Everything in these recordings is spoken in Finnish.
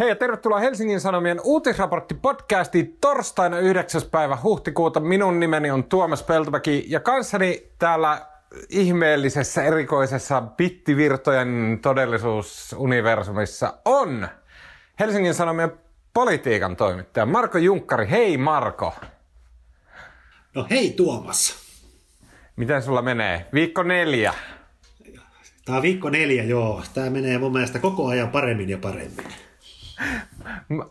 Hei ja tervetuloa Helsingin Sanomien uutisraportti-podcastiin torstaina 9. päivä huhtikuuta. Minun nimeni on Tuomas Peltomäki ja kanssani täällä ihmeellisessä, erikoisessa bittivirtojen todellisuusuniversumissa on Helsingin Sanomien politiikan toimittaja Marko Junkkari. Hei Marko! No hei Tuomas! Miten sulla menee? Viikko neljä. Tämä on viikko neljä, joo. Tämä menee mun mielestä koko ajan paremmin ja paremmin.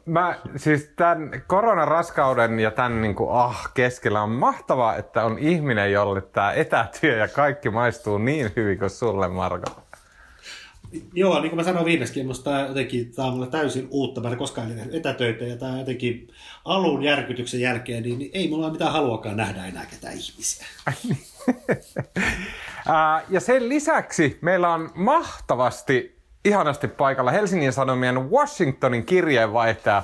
Mä, siis tämän koronaraskauden ja tämän niin kuin, ah, keskellä on mahtavaa, että on ihminen, jolle tämä etätyö ja kaikki maistuu niin hyvin kuin sulle, Marko. Joo, niin kuin mä sanoin viimeiskin, musta tämä, jotenkin, tämä on mulle täysin uutta. Mä en koskaan etätöitä ja tämä jotenkin alun järkytyksen jälkeen, niin, niin ei mulla ole mitään haluakaan nähdä enää ketään ihmisiä. ja sen lisäksi meillä on mahtavasti, ihanasti paikalla Helsingin Sanomien Washingtonin kirjeenvaihtaja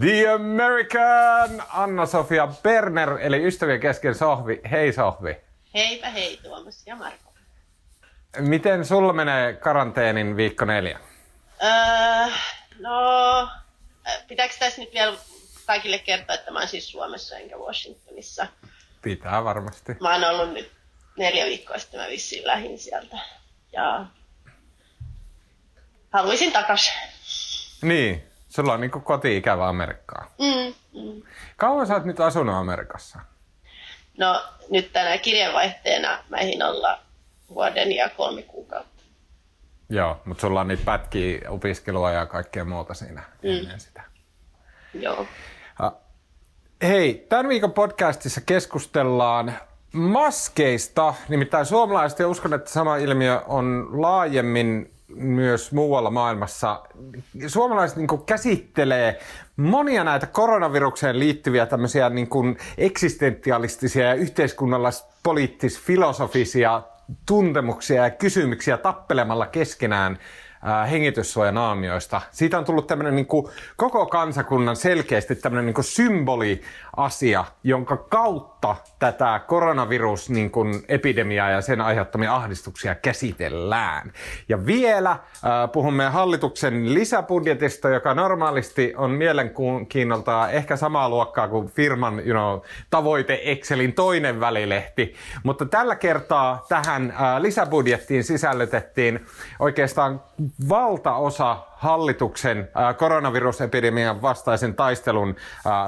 The American Anna-Sofia Berner, eli ystävien kesken Sohvi. Hei Sohvi. Heipä hei Tuomas ja Marko. Miten sulla menee karanteenin viikko neljä? Öö, no, pitääkö tässä nyt vielä kaikille kertoa, että mä oon siis Suomessa enkä Washingtonissa? Pitää varmasti. Mä oon ollut nyt neljä viikkoa sitten, mä vissiin lähin sieltä. Ja haluaisin takas. Niin, sulla on niinku koti-ikävä Amerikkaa. Mm, mm. Kauan sä oot nyt asunut Amerikassa? No, nyt tänä kirjeenvaihteena mä ehdin olla vuoden ja kolme kuukautta. Joo, mutta sulla on niitä pätkiä opiskelua ja kaikkea muuta siinä mm. ennen sitä. Joo. Hei, tämän viikon podcastissa keskustellaan maskeista. Nimittäin suomalaiset, ja uskon, että sama ilmiö on laajemmin myös muualla maailmassa. Suomalaiset niin käsittelee monia näitä koronavirukseen liittyviä tämmöisiä niin kuin eksistentialistisia ja yhteiskunnallis-poliittis-filosofisia tuntemuksia ja kysymyksiä tappelemalla keskenään hengityssuojanaamioista. Siitä on tullut tämmöinen niin kuin koko kansakunnan selkeästi tämmöinen niin kuin symboliasia, jonka kautta tätä koronavirus niin kuin epidemiaa ja sen aiheuttamia ahdistuksia käsitellään. Ja vielä äh, puhumme hallituksen lisäbudjetista, joka normaalisti on mielenkiinnolta ehkä samaa luokkaa kuin firman you know, tavoite Excelin toinen välilehti. Mutta tällä kertaa tähän äh, lisäbudjettiin sisällytettiin oikeastaan valtaosa hallituksen koronavirusepidemian vastaisen taistelun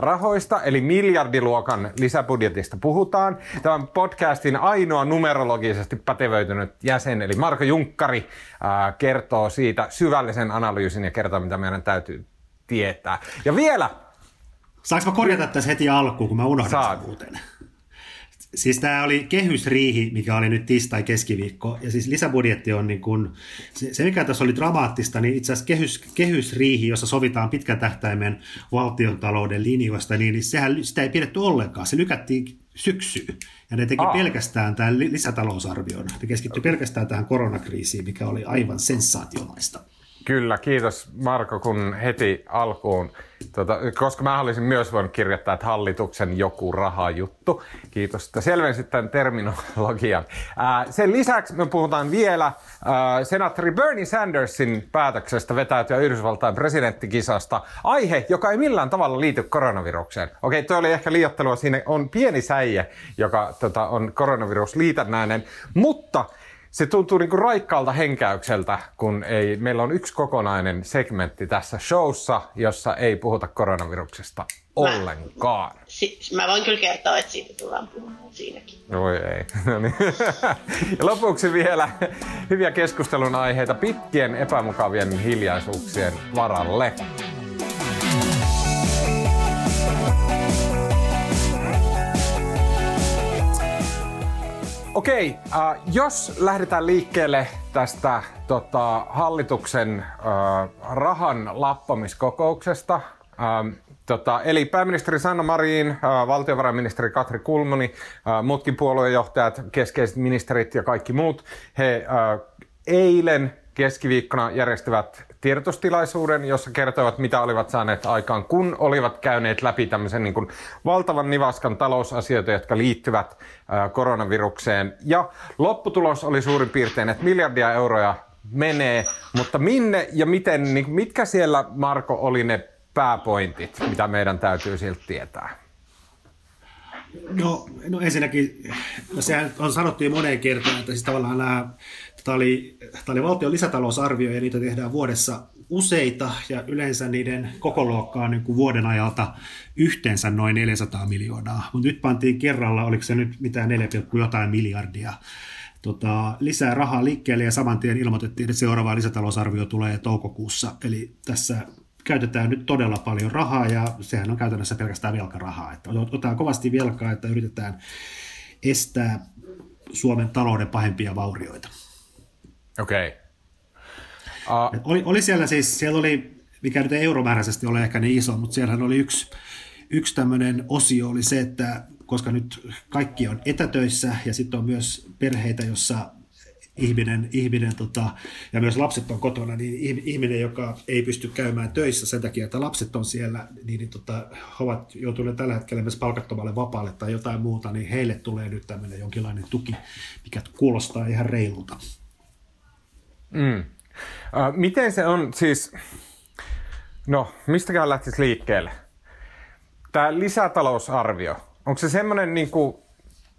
rahoista, eli miljardiluokan lisäbudjetista puhutaan. Tämän podcastin ainoa numerologisesti pätevöitynyt jäsen, eli Marko Junkkari, kertoo siitä syvällisen analyysin ja kertoo, mitä meidän täytyy tietää. Ja vielä... Saanko korjata tässä heti alkuun, kun mä unohdan Saat. muuten? Siis tämä oli kehysriihi, mikä oli nyt tiistai keskiviikko, ja siis lisäbudjetti on niin kun, se, se mikä tässä oli dramaattista, niin itse asiassa kehys, kehysriihi, jossa sovitaan pitkän tähtäimen valtiontalouden linjoista, niin, niin sehän, sitä ei pidetty ollenkaan, se lykättiin syksyyn, ja ne teki Aa. pelkästään tämän lisätalousarvion, ne keskittyi pelkästään tähän koronakriisiin, mikä oli aivan sensaationaista. Kyllä, kiitos Marko, kun heti alkuun, tuota, koska mä olisin myös voinut kirjoittaa, että hallituksen joku rahajuttu. Kiitos, että selvensit tämän terminologian. Ää, sen lisäksi me puhutaan vielä ää, senaattori Bernie Sandersin päätöksestä vetäytyä Yhdysvaltain presidenttikisasta. Aihe, joka ei millään tavalla liity koronavirukseen. Okei, tuo oli ehkä liiottelua. Siinä on pieni säie, joka tota, on koronavirusliitännäinen, mutta se tuntuu niinku raikkaalta henkäykseltä, kun ei, meillä on yksi kokonainen segmentti tässä showssa, jossa ei puhuta koronaviruksesta ollenkaan. Mä, si, mä voin kyllä kertoa, että siitä tullaan puhumaan siinäkin. Voi ei. No niin. ja lopuksi vielä hyviä keskustelun aiheita pitkien epämukavien hiljaisuuksien varalle. Okei, äh, jos lähdetään liikkeelle tästä tota, hallituksen äh, rahan lappamiskokouksesta, äh, Tota, eli pääministeri Sanna Marin, äh, valtiovarainministeri Katri Kulmuni, äh, muutkin puoluejohtajat, keskeiset ministerit ja kaikki muut, he äh, eilen keskiviikkona järjestivät tiedotustilaisuuden, jossa kertoivat, mitä olivat saaneet aikaan, kun olivat käyneet läpi tämmöisen niin kuin valtavan nivaskan talousasioita, jotka liittyvät koronavirukseen. Ja lopputulos oli suurin piirtein, että miljardia euroja menee, mutta minne ja miten, niin mitkä siellä Marko oli ne pääpointit, mitä meidän täytyy siltä tietää? No, no ensinnäkin, no sehän on sanottu jo moneen kertaan, että siis tavallaan nämä, tämä oli, tämä oli valtion lisätalousarvio ja niitä tehdään vuodessa useita ja yleensä niiden koko luokkaa niin kuin vuoden ajalta yhteensä noin 400 miljoonaa. Mutta nyt pantiin kerralla, oliko se nyt mitään 4, jotain miljardia tota, lisää rahaa liikkeelle ja saman tien ilmoitettiin, että seuraava lisätalousarvio tulee toukokuussa. Eli tässä käytetään nyt todella paljon rahaa ja sehän on käytännössä pelkästään velkarahaa. Että otetaan kovasti velkaa, että yritetään estää Suomen talouden pahempia vaurioita. Okei. Okay. Uh. Oli, oli siellä siis, siellä oli, mikä nyt ei euromääräisesti ole ehkä niin iso, mutta siellä oli yksi, yksi tämmöinen osio oli se, että koska nyt kaikki on etätöissä ja sitten on myös perheitä, jossa ihminen, ihminen tota, ja myös lapset on kotona, niin ihminen, joka ei pysty käymään töissä sen takia, että lapset on siellä, niin, niin tota, he ovat joutuneet tällä hetkellä myös palkattomalle vapaalle tai jotain muuta, niin heille tulee nyt tämmöinen jonkinlainen tuki, mikä kuulostaa ihan reilulta. Mm. Uh, miten se on siis, no mistäkään lähtisi liikkeelle? Tämä lisätalousarvio, onko se semmoinen niin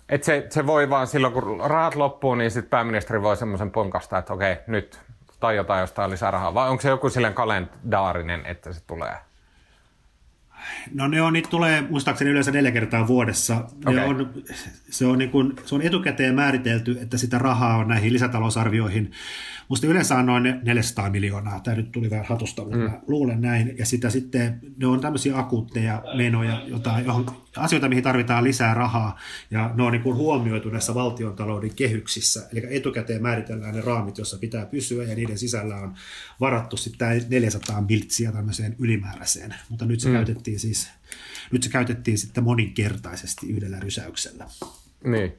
että se, se voi vaan silloin, kun rahat loppuu, niin sitten pääministeri voi semmoisen ponkasta, että okei, nyt tai jotain jostain lisää rahaa. Vai onko se joku silleen kalendaarinen, että se tulee? No ne on, niitä tulee muistaakseni yleensä neljä kertaa vuodessa. Okay. on, se, on niin kuin, se on etukäteen määritelty, että sitä rahaa on näihin lisätalousarvioihin Musta yleensä on noin 400 miljoonaa. Tämä nyt tuli vähän hatusta, mutta mm. luulen näin. Ja sitä sitten, ne on tämmöisiä akuutteja menoja, jotain, johon, asioita, mihin tarvitaan lisää rahaa. Ja ne on niin kuin huomioitu näissä valtiontalouden kehyksissä. Eli etukäteen määritellään ne raamit, joissa pitää pysyä, ja niiden sisällä on varattu sitten 400 miltsiä tämmöiseen ylimääräiseen. Mutta nyt se mm. käytettiin siis, nyt se käytettiin sitten moninkertaisesti yhdellä rysäyksellä. Niin.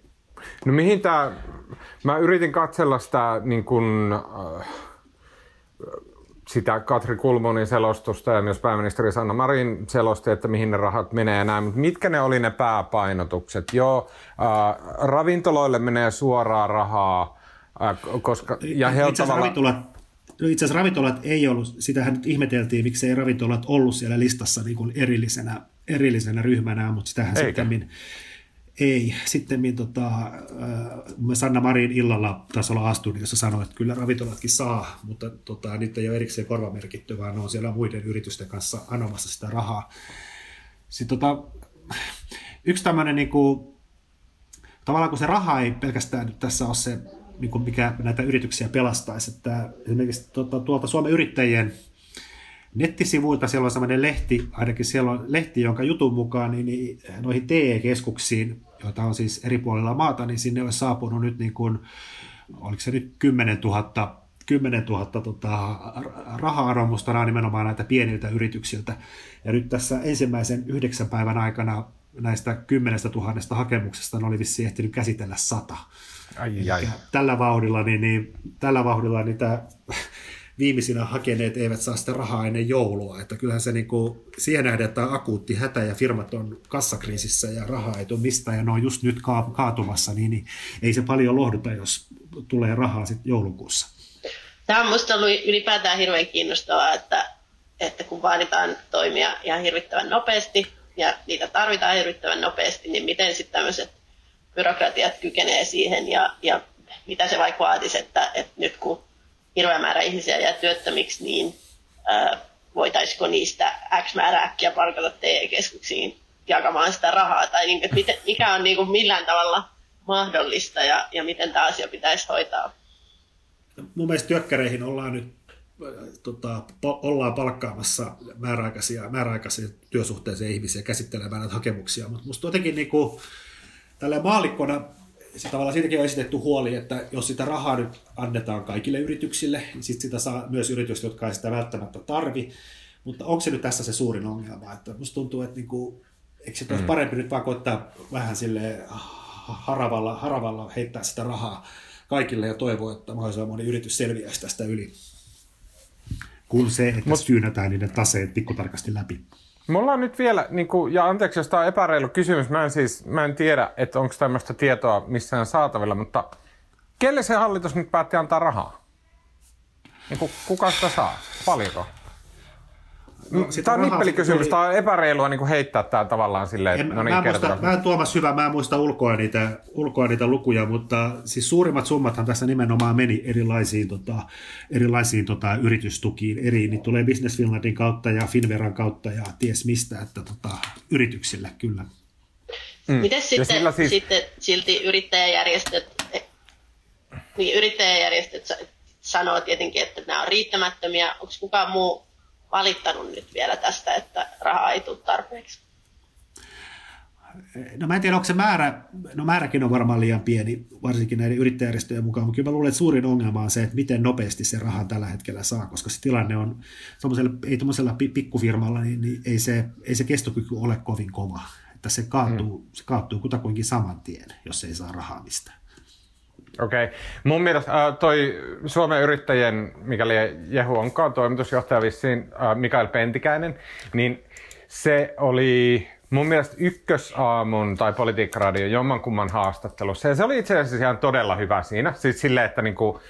No mihin tämä, mä yritin katsella sitä niin kun, äh, sitä Katri Kulmonin selostusta ja myös pääministeri Sanna Marin selosti, että mihin ne rahat menee ja näin, mutta mitkä ne oli ne pääpainotukset? Joo, äh, ravintoloille menee suoraa rahaa, äh, koska... Ja itse asiassa ravintolat, itse asiassa ravintolat ei ollut, sitähän nyt ihmeteltiin, miksi ei ravintolat ollut siellä listassa niin kuin erillisenä, erillisenä ryhmänä, mutta sitähän sitten ei. Sitten tota, äh, Sanna Marin illalla taisi olla A-studiossa sanoi, että kyllä ravintolatkin saa, mutta tota, niitä ei ole erikseen korvamerkitty, vaan ne on siellä muiden yritysten kanssa anomassa sitä rahaa. Sitten tota, yksi tämmöinen, niin kuin, tavallaan kun se raha ei pelkästään nyt tässä ole se, niin kuin mikä näitä yrityksiä pelastaisi, että esimerkiksi tuota, tuolta Suomen yrittäjien nettisivuilta siellä on sellainen lehti, ainakin siellä on lehti, jonka jutun mukaan niin, niin noihin TE-keskuksiin, joita on siis eri puolilla maata, niin sinne olisi saapunut nyt niin kuin, oliko se nyt 10 000 10 000 tota, raha-arvomusta nimenomaan näitä pieniltä yrityksiltä. Ja nyt tässä ensimmäisen yhdeksän päivän aikana näistä 10 000 hakemuksesta ne oli vissiin ehtinyt käsitellä sata. Ai, ai. Tällä vauhdilla, niin, niin, tällä vauhdilla niin tämä viimeisinä hakeneet eivät saa sitä rahaa ennen joulua. Että kyllähän se niin kuin, siihen nähdään, että on akuutti hätä ja firmat on kassakriisissä ja rahaa ei tule mistään ja ne on just nyt kaatumassa, niin, niin ei se paljon lohduta, jos tulee rahaa sitten joulukuussa. Tämä on minusta ollut ylipäätään hirveän kiinnostavaa, että, että kun vaaditaan toimia ihan hirvittävän nopeasti ja niitä tarvitaan hirvittävän nopeasti, niin miten sitten tämmöiset byrokratiat kykenee siihen ja, ja mitä se vaikka vaatisi, että, että nyt kun hirveä määrä ihmisiä jää työttömiksi, niin ää, voitaisiko niistä X määrä äkkiä palkata TE-keskuksiin jakamaan sitä rahaa, tai niin, että miten, mikä on niin kuin millään tavalla mahdollista ja, ja miten tämä asia pitäisi hoitaa. Mun mielestä työkkäreihin ollaan nyt tota, ollaan palkkaamassa määräaikaisia, määräaikaisia työsuhteisia ihmisiä käsittelemään näitä hakemuksia, mutta musta jotenkin niin kuin, tällä maalikkona se tavallaan siitäkin on esitetty huoli, että jos sitä rahaa nyt annetaan kaikille yrityksille, niin sitten sitä saa myös yritykset, jotka ei sitä välttämättä tarvi. Mutta onko se nyt tässä se suurin ongelma? Että musta tuntuu, että niinku, eikö se olisi mm. parempi nyt vaan koittaa vähän sille haravalla, haravalla heittää sitä rahaa kaikille ja toivoa, että mahdollisimman moni yritys selviäisi tästä yli. Kun se, että Mut, syynätään niiden taseet pikkutarkasti läpi. Me ollaan nyt vielä, niin kuin, ja anteeksi jos tämä on epäreilu kysymys, mä en, siis, mä en tiedä, että onko tämmöistä tietoa missään saatavilla, mutta kelle se hallitus nyt päätti antaa rahaa? Niin kuka sitä saa? Paljonko? No, tämä on nippelikysymys, tämä on epäreilua niin heittää tämä tavallaan silleen, että no niin, mä, muista, mä en Tuomas hyvä, mä en muista ulkoa niitä, ulkoa niitä lukuja, mutta siis suurimmat summathan tässä nimenomaan meni erilaisiin, tota, erilaisiin tota, yritystukiin. Eri, niin tulee Business Finlandin kautta ja Finveran kautta ja ties mistä, että tota, yrityksille kyllä. Mm. Miten sitten, siis... sitten silti yrittäjäjärjestöt, niin yrittäjäjärjestöt sanoo tietenkin, että nämä on riittämättömiä. Onko kukaan muu valittanut nyt vielä tästä, että rahaa ei tule tarpeeksi? No mä en tiedä, onko se määrä, no määräkin on varmaan liian pieni, varsinkin näiden yrittäjärjestöjen mukaan, mutta kyllä mä luulen, että suurin ongelma on se, että miten nopeasti se rahan tällä hetkellä saa, koska se tilanne on, ei tuommoisella pikkufirmalla, niin, niin ei, se, ei se kestokyky ole kovin kova, että se kaatuu, hmm. se kaatuu kutakuinkin saman tien, jos ei saa rahaa mistään. Okei. Okay. Mun mielestä äh, toi Suomen yrittäjien, mikäli Jehu onkaan toimitusjohtaja vissiin, äh, Mikael Pentikäinen, niin se oli mun mielestä ykkösaamun tai politiikkaradio jommankumman haastattelussa. Ja se oli itse asiassa ihan todella hyvä siinä. Siis silleen, että niinku,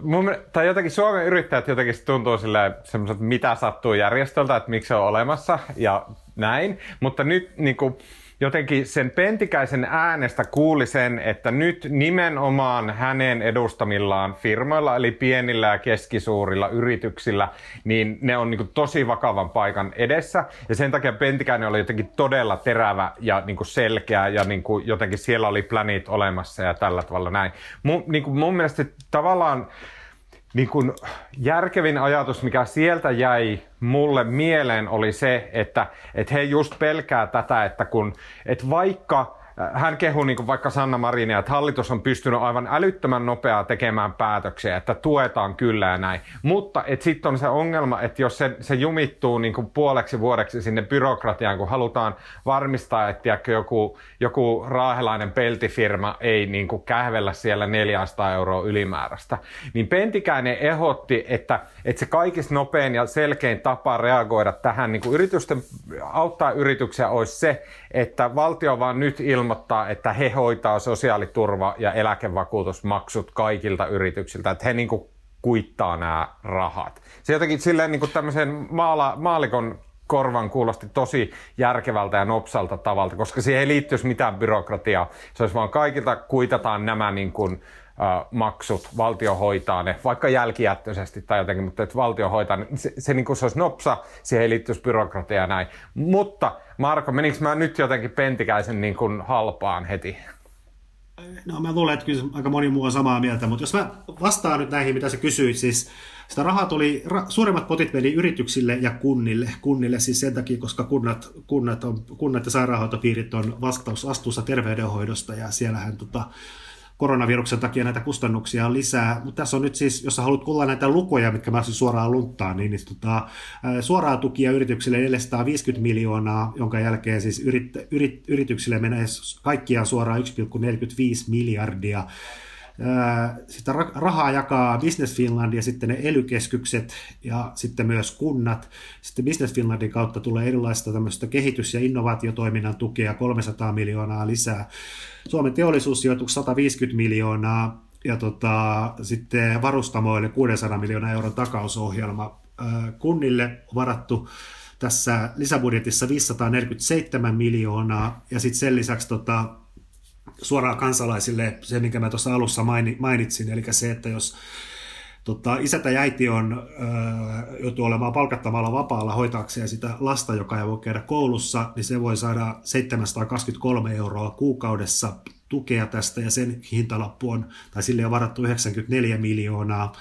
mun, tai jotenkin Suomen yrittäjät jotenkin tuntuu silleen semmoiset, mitä sattuu järjestöltä, että miksi se on olemassa ja näin. Mutta nyt niinku, jotenkin sen Pentikäisen äänestä kuuli sen, että nyt nimenomaan hänen edustamillaan firmoilla, eli pienillä ja keskisuurilla yrityksillä, niin ne on niin tosi vakavan paikan edessä. Ja sen takia Pentikäinen oli jotenkin todella terävä ja niin selkeä ja niin jotenkin siellä oli planit olemassa ja tällä tavalla näin. Mun, niin mun mielestä tavallaan niin kuin järkevin ajatus, mikä sieltä jäi mulle mieleen, oli se, että, että he just pelkää tätä, että kun, että vaikka hän kehuu niin vaikka Sanna Marinia, että hallitus on pystynyt aivan älyttömän nopeaa tekemään päätöksiä, että tuetaan kyllä ja näin. Mutta sitten on se ongelma, että jos se, se jumittuu niin puoleksi vuodeksi sinne byrokratiaan, kun halutaan varmistaa, että joku, joku raahelainen peltifirma ei niin kähvellä siellä 400 euroa ylimääräistä, niin Pentikäinen ehdotti, että, että se kaikista nopein ja selkein tapa reagoida tähän niin kuin yritysten, auttaa yrityksiä olisi se, että valtio vaan nyt ilmoittaa, että he hoitaa sosiaaliturva- ja eläkevakuutusmaksut kaikilta yrityksiltä, että he niin kuin kuittaa nämä rahat. Se jotenkin silleen niin kuin tämmöisen maala, maalikon korvan kuulosti tosi järkevältä ja nopsalta tavalta, koska siihen ei liittyisi mitään byrokratiaa. Se olisi vaan kaikilta kuitataan nämä niin kuin, maksut, valtio hoitaa ne, vaikka jälkijättöisesti tai jotenkin, mutta että valtio hoitaa ne, se, se, niin kuin se olisi nopsa, siihen ei liittyisi byrokratia ja näin. Mutta Marko, menikö mä nyt jotenkin Pentikäisen niin kuin halpaan heti? No mä luulen, että kyllä aika moni muu on samaa mieltä, mutta jos mä vastaan nyt näihin, mitä sä kysyit, siis sitä rahaa tuli, ra, suuremmat potit meni yrityksille ja kunnille, kunnille siis sen takia, koska kunnat, kunnat, on, kunnat ja sairaanhoitopiirit on vastuussa terveydenhoidosta ja siellähän tota, koronaviruksen takia näitä kustannuksia on lisää. Mutta tässä on nyt siis, jos sä haluat kuulla näitä lukuja, mitkä mä suoraan lunttaan, niin, niin tota, suoraa tukia yrityksille 450 miljoonaa, jonka jälkeen siis yrit, yrit, yrityksille menee kaikkiaan suoraan 1,45 miljardia sitä rahaa jakaa Business Finland ja sitten ne elykeskykset ja sitten myös kunnat. Sitten Business Finlandin kautta tulee erilaista tämmöistä kehitys- ja innovaatiotoiminnan tukea 300 miljoonaa lisää. Suomen teollisuussijoitus 150 miljoonaa ja tota, sitten varustamoille 600 miljoonaa euron takausohjelma. Kunnille varattu tässä lisäbudjetissa 547 miljoonaa ja sitten sen lisäksi tota, suoraan kansalaisille se, minkä mä tuossa alussa mainitsin, eli se, että jos tota, isä tai äiti on, äh, joutuu olemaan palkattamalla vapaalla hoitaakseen sitä lasta, joka ei voi käydä koulussa, niin se voi saada 723 euroa kuukaudessa tukea tästä, ja sen hintalappu on, tai sille on varattu 94 miljoonaa.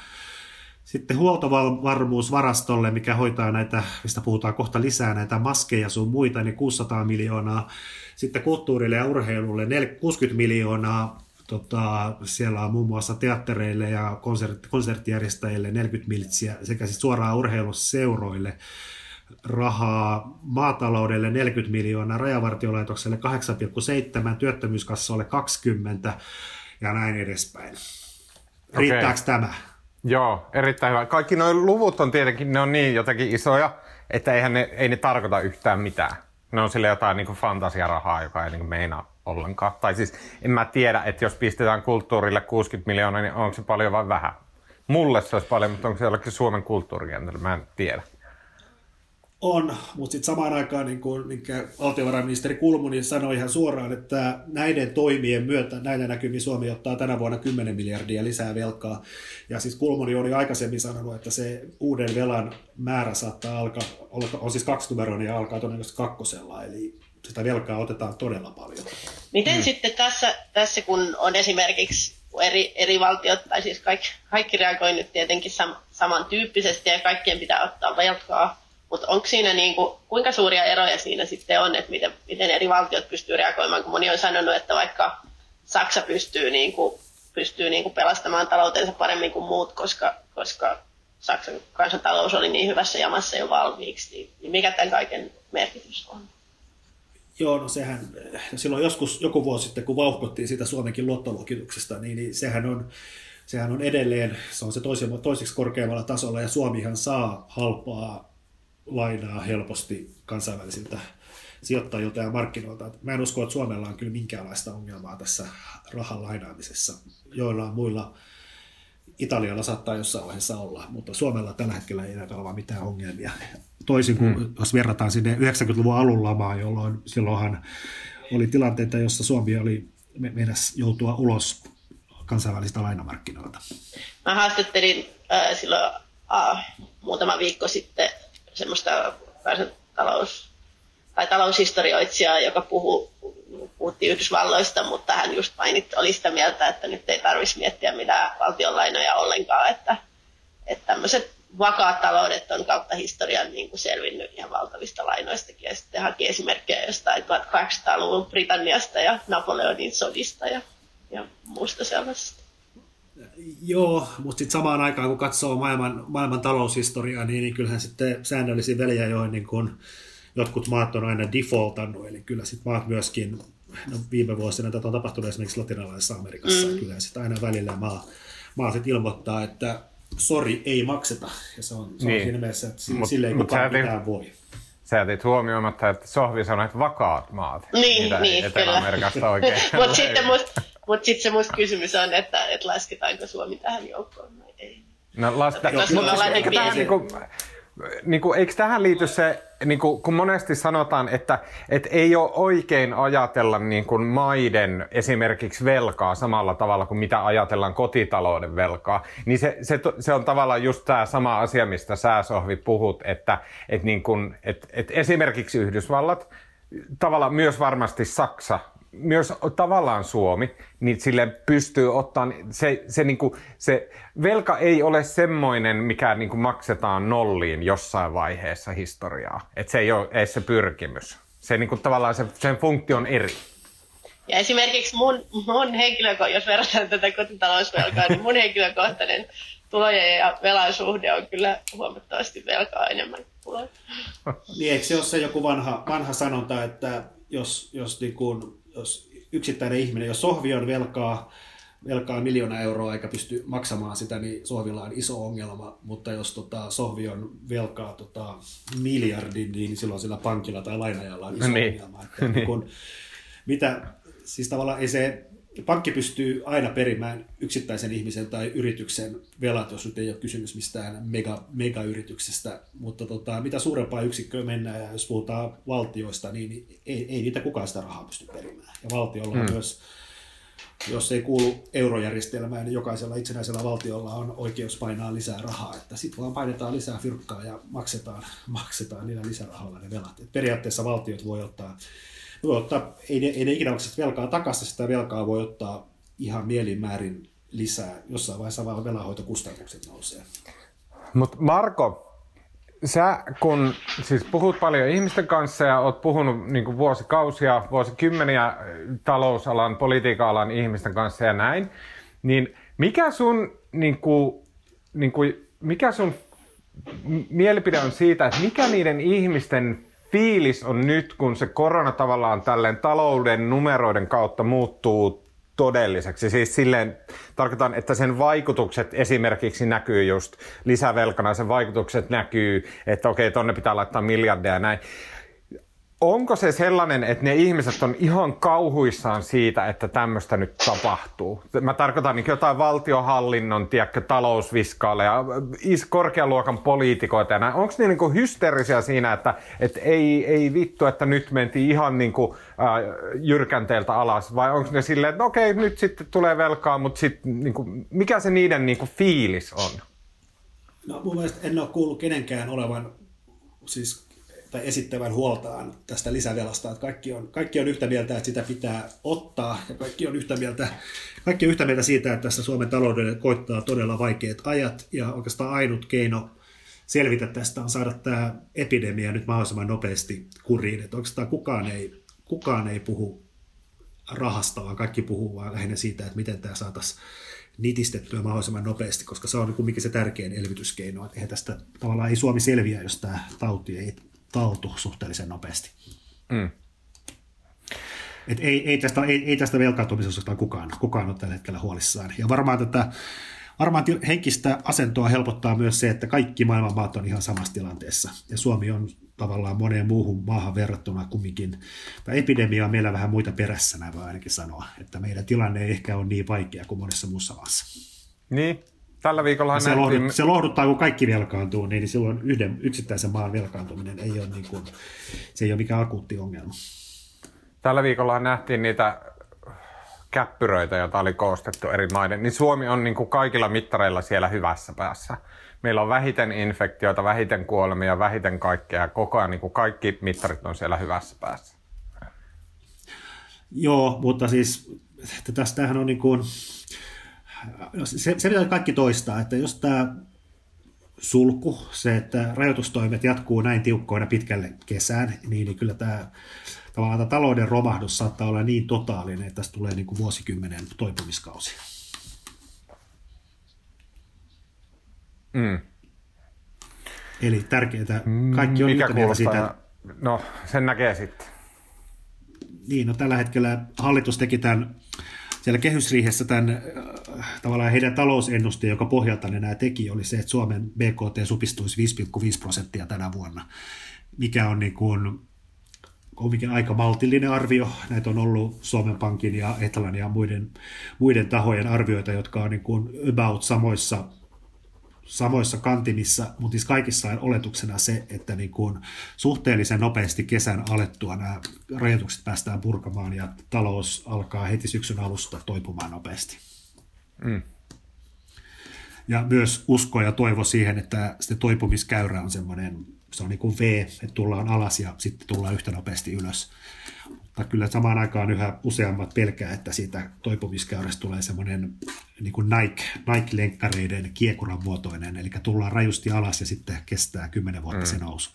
Sitten huoltovarmuusvarastolle, mikä hoitaa näitä, mistä puhutaan kohta lisää, näitä maskeja sun muita, niin 600 miljoonaa. Sitten kulttuurille ja urheilulle 60 miljoonaa. Tota, siellä on muun muassa teattereille ja konsert, konserttijärjestäjille 40 miltsiä sekä siis suoraan urheiluseuroille rahaa, maataloudelle 40 miljoonaa, rajavartiolaitokselle 8,7, työttömyyskassalle 20 ja näin edespäin. Riittääkö okay. tämä? Joo, erittäin hyvä. Kaikki nuo luvut on tietenkin, ne on niin jotenkin isoja, että eihän ne, ei ne tarkoita yhtään mitään. Ne on sille jotain niin fantasiarahaa, joka ei niin meinaa ollenkaan. Tai siis en mä tiedä, että jos pistetään kulttuurille 60 miljoonaa, niin onko se paljon vai vähän? Mulle se olisi paljon, mutta onko se jollekin Suomen kulttuurikentällä? Mä en tiedä. On, mutta sitten samaan aikaan, niin kuin, minkä valtiovarainministeri Kulmuni sanoi ihan suoraan, että näiden toimien myötä, näiden näkymin Suomi ottaa tänä vuonna 10 miljardia lisää velkaa. Ja siis Kulmuni oli aikaisemmin sanonut, että se uuden velan määrä saattaa alkaa, on siis kaksinumeroinen ja alkaa todennäköisesti kakkosella, eli sitä velkaa otetaan todella paljon. Miten hmm. sitten tässä, tässä, kun on esimerkiksi eri, eri valtiot, tai siis kaikki, kaikki reagoi nyt tietenkin sam, samantyyppisesti ja kaikkien pitää ottaa velkaa, mutta onko siinä niin kuin, kuinka suuria eroja siinä sitten on, että miten, miten eri valtiot pystyy reagoimaan, kun moni on sanonut, että vaikka Saksa pystyy, niin kuin, pystyy niin kuin pelastamaan taloutensa paremmin kuin muut, koska, koska Saksan kansantalous oli niin hyvässä jamassa jo valmiiksi, niin, niin mikä tämän kaiken merkitys on? Joo, no sehän, silloin joskus joku vuosi sitten, kun vauhkottiin sitä Suomenkin luottoluokituksesta, niin, niin sehän on sehän on edelleen, se on se toiseksi korkeammalla tasolla ja Suomihan saa halpaa lainaa helposti kansainvälisiltä sijoittajilta ja markkinoilta. Mä en usko, että Suomella on kyllä minkäänlaista ongelmaa tässä rahan lainaamisessa. Joillain muilla Italialla saattaa jossain vaiheessa olla, mutta Suomella tällä hetkellä ei näytä olevan mitään ongelmia. Toisin kuin hmm. jos verrataan sinne 90-luvun alun lamaan, jolloin silloinhan oli tilanteita, jossa Suomi oli meidän joutua ulos kansainvälistä lainamarkkinoilta. Mä haastattelin äh, silloin äh, muutama viikko sitten semmoista talous, tai taloushistorioitsijaa, joka puhuu, puhutti Yhdysvalloista, mutta hän just mainit, oli sitä mieltä, että nyt ei tarvitsisi miettiä mitään valtionlainoja ollenkaan, että, että tämmöiset vakaat taloudet on kautta historian niin kuin selvinnyt ihan valtavista lainoistakin. Ja sitten haki esimerkkejä jostain 1800-luvun Britanniasta ja Napoleonin sodista ja, ja muusta sellaisesta. Joo, mutta sitten samaan aikaan kun katsoo maailman, maailman taloushistoriaa, niin, niin kyllähän sitten säännöllisiä veljiä, joihin niin kun jotkut maat on aina defaultannut, eli kyllä sitten maat myöskin, no viime vuosina tätä on tapahtunut esimerkiksi latinalaisessa Amerikassa, mm. kyllä sitten aina välillä maa, maa sit ilmoittaa, että sori, ei makseta, ja se on, se niin. on siinä mielessä, että sille, mut, sille ei kukaan mitään voi. Sä jätit huomioimatta, että Sohvi sanoi, että vakaat maat. Niin, mitä niin Etelä-Amerikasta oikein. Mutta sitten musta mutta sitten se musta kysymys on, että, että lasketaanko Suomi tähän joukkoon vai ei. No lasketa, mutta siis, eikö tähän, niin kuin, niin kuin, eikö tähän liity se, niin kuin, kun monesti sanotaan, että, että ei ole oikein ajatella niin kuin maiden esimerkiksi velkaa samalla tavalla kuin mitä ajatellaan kotitalouden velkaa, niin se, se, se on tavallaan just tämä sama asia, mistä sä Sohvi puhut, että, että, niin kuin, että, että esimerkiksi Yhdysvallat, tavallaan myös varmasti Saksa myös tavallaan Suomi, niin sille pystyy ottamaan, se, se, niin kuin, se velka ei ole semmoinen, mikä niin kuin maksetaan nolliin jossain vaiheessa historiaa. Että se ei ole edes se pyrkimys. Se niin kuin, tavallaan se, sen funktio on eri. Ja esimerkiksi mun, mun henkilöko, jos verrataan tätä kotitalousvelkaa, niin mun henkilökohtainen tulojen ja velan suhde on kyllä huomattavasti velkaa enemmän kuin Niin eikö se ole se joku vanha, vanha sanonta, että jos, jos niin kuin jos yksittäinen ihminen, jos sohvi on velkaa, velkaa miljoona euroa eikä pysty maksamaan sitä, niin sohvilla on iso ongelma, mutta jos tota, sohvi on velkaa tota, miljardin, niin silloin sillä pankilla tai lainajalla on iso niin. ongelma. Että niin. kun, mitä, siis tavallaan ei se, pankki pystyy aina perimään yksittäisen ihmisen tai yrityksen velat, jos nyt ei ole kysymys mistään mega, megayrityksestä, mutta tota, mitä suurempaa yksikköä mennään ja jos puhutaan valtioista, niin ei, ei niitä kukaan sitä rahaa pysty perimään. Ja valtiolla on hmm. myös, jos ei kuulu eurojärjestelmään, niin jokaisella itsenäisellä valtiolla on oikeus painaa lisää rahaa, että sitten vaan painetaan lisää fyrkkaa ja maksetaan, maksetaan niillä lisärahoilla ne velat. Et periaatteessa valtiot voi ottaa voi ottaa, ei ne, ei ne ikinä maksa velkaa takaisin, sitä velkaa voi ottaa ihan mielinmäärin lisää. Jossain vaiheessa vaan velanhoitokustannukset nousee. Mutta Marko, sä kun siis puhut paljon ihmisten kanssa ja oot puhunut niin vuosikausia, vuosikymmeniä talousalan, politiikan alan ihmisten kanssa ja näin, niin mikä sun, niin kuin, niin kuin, mikä sun mielipide on siitä, että mikä niiden ihmisten fiilis on nyt, kun se korona tavallaan tälleen talouden numeroiden kautta muuttuu todelliseksi. Siis silleen tarkoitan, että sen vaikutukset esimerkiksi näkyy just lisävelkana, sen vaikutukset näkyy, että okei, tonne pitää laittaa miljardeja ja näin. Onko se sellainen, että ne ihmiset on ihan kauhuissaan siitä, että tämmöistä nyt tapahtuu? Mä tarkoitan niin jotain valtiohallinnon, tiedätkö, talousviskaaleja, is, korkealuokan poliitikoita ja näin. Onko ne niin hysteerisiä siinä, että, että ei, ei vittu, että nyt mentiin ihan niin kuin, äh, jyrkänteeltä alas? Vai onko ne silleen, että okei, nyt sitten tulee velkaa, mutta sitten niin kuin, mikä se niiden niin kuin, fiilis on? No mun mielestä en ole kuullut kenenkään olevan siis tai esittävän huoltaan tästä lisävelasta, että kaikki on, kaikki on yhtä mieltä, että sitä pitää ottaa, ja kaikki on yhtä mieltä, kaikki on yhtä mieltä siitä, että tässä Suomen taloudelle koittaa todella vaikeat ajat, ja oikeastaan ainut keino selvitä tästä on saada tämä epidemia nyt mahdollisimman nopeasti kuriin, että oikeastaan kukaan ei, kukaan ei puhu rahasta, vaan kaikki puhuu vaan lähinnä siitä, että miten tämä saataisiin nitistettyä mahdollisimman nopeasti, koska se on kuitenkin se tärkein elvytyskeino. Että tästä tavallaan ei Suomi selviä, jos tämä tauti ei taltu suhteellisen nopeasti. Mm. Et ei, ei, tästä, ei, ei tästä velkaantumisesta kukaan, kukaan ole tällä hetkellä huolissaan. Ja varmaan tätä varmaan henkistä asentoa helpottaa myös se, että kaikki maailman maat on ihan samassa tilanteessa. Ja Suomi on tavallaan moneen muuhun maahan verrattuna kumminkin. Tämä epidemia on meillä vähän muita perässä, näin voi ainakin sanoa. Että meidän tilanne ei ehkä ole niin vaikea kuin monessa muussa maassa. Niin, Tällä viikolla se, nähtiin... se lohduttaa, kun kaikki velkaantuu, niin, niin silloin yhden yksittäisen maan velkaantuminen ei ole, niin kuin, se ei ole mikään akuutti ongelma. Tällä viikolla nähtiin niitä käppyröitä, joita oli koostettu eri maiden, niin Suomi on niin kuin kaikilla mittareilla siellä hyvässä päässä. Meillä on vähiten infektioita, vähiten kuolemia, vähiten kaikkea. Koko ajan niin kuin kaikki mittarit on siellä hyvässä päässä. Joo, mutta siis tästähän on niin kuin, se, se pitää kaikki toistaa, että jos tämä sulku, se, että rajoitustoimet jatkuu näin tiukkoina pitkälle kesään, niin, niin kyllä tämä tavallaan tämä talouden romahdus saattaa olla niin totaalinen, että tästä tulee niin kuin vuosikymmenen toipumiskausi. Mm. Eli tärkeää, kaikki on Mikä yhtä siitä. No, sen näkee sitten. Niin, no tällä hetkellä hallitus teki tämän siellä kehysriihessä tämän äh, tavallaan heidän talousennuste, joka pohjalta ne nämä teki, oli se, että Suomen BKT supistuisi 5,5 prosenttia tänä vuonna, mikä on niin kuin, on aika maltillinen arvio. Näitä on ollut Suomen Pankin ja Etlan ja muiden, muiden tahojen arvioita, jotka on niin kuin about samoissa samoissa kantimissa, mutta siis kaikissa on oletuksena se, että niin kuin suhteellisen nopeasti kesän alettua nämä rajoitukset päästään purkamaan ja talous alkaa heti syksyn alusta toipumaan nopeasti. Mm. Ja myös usko ja toivo siihen, että se toipumiskäyrä on semmoinen, se on niin kuin V, että tullaan alas ja sitten tullaan yhtä nopeasti ylös. Mutta kyllä samaan aikaan yhä useammat pelkää, että siitä toipumiskäyrästä tulee semmoinen niin kuin Nike, Nike-lenkkareiden kiekuran muotoinen, eli tullaan rajusti alas ja sitten kestää kymmenen vuotta mm. se nousu.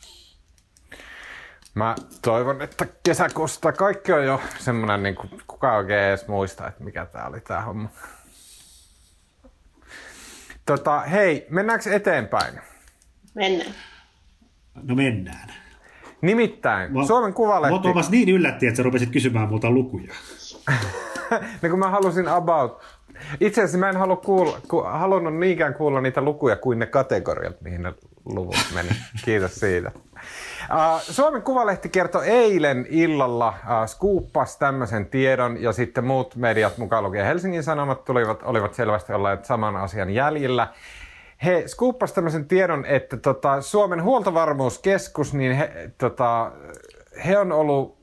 Mä toivon, että kesäkuusta kaikki on jo semmoinen, niin kuin, kuka oikein edes muista, että mikä tää oli tää homma. Tota, hei, mennäänkö eteenpäin? Mennään. No mennään. Nimittäin, mä, Suomen Kuvalehti... Mä Tuomas niin yllätti, että sä rupesit kysymään multa lukuja. no kun mä halusin about... Itse asiassa mä en halua kuulla, ku, halunnut niinkään kuulla niitä lukuja kuin ne kategoriat, mihin ne luvut meni. Kiitos siitä. Uh, Suomen Kuvalehti kertoi eilen illalla, uh, skuuppas tämmöisen tiedon ja sitten muut mediat, mukaan lukien Helsingin Sanomat, tulivat, olivat selvästi olleet saman asian jäljillä he skuuppasivat tämmöisen tiedon, että tota, Suomen huoltovarmuuskeskus, niin he, tota, he on ollut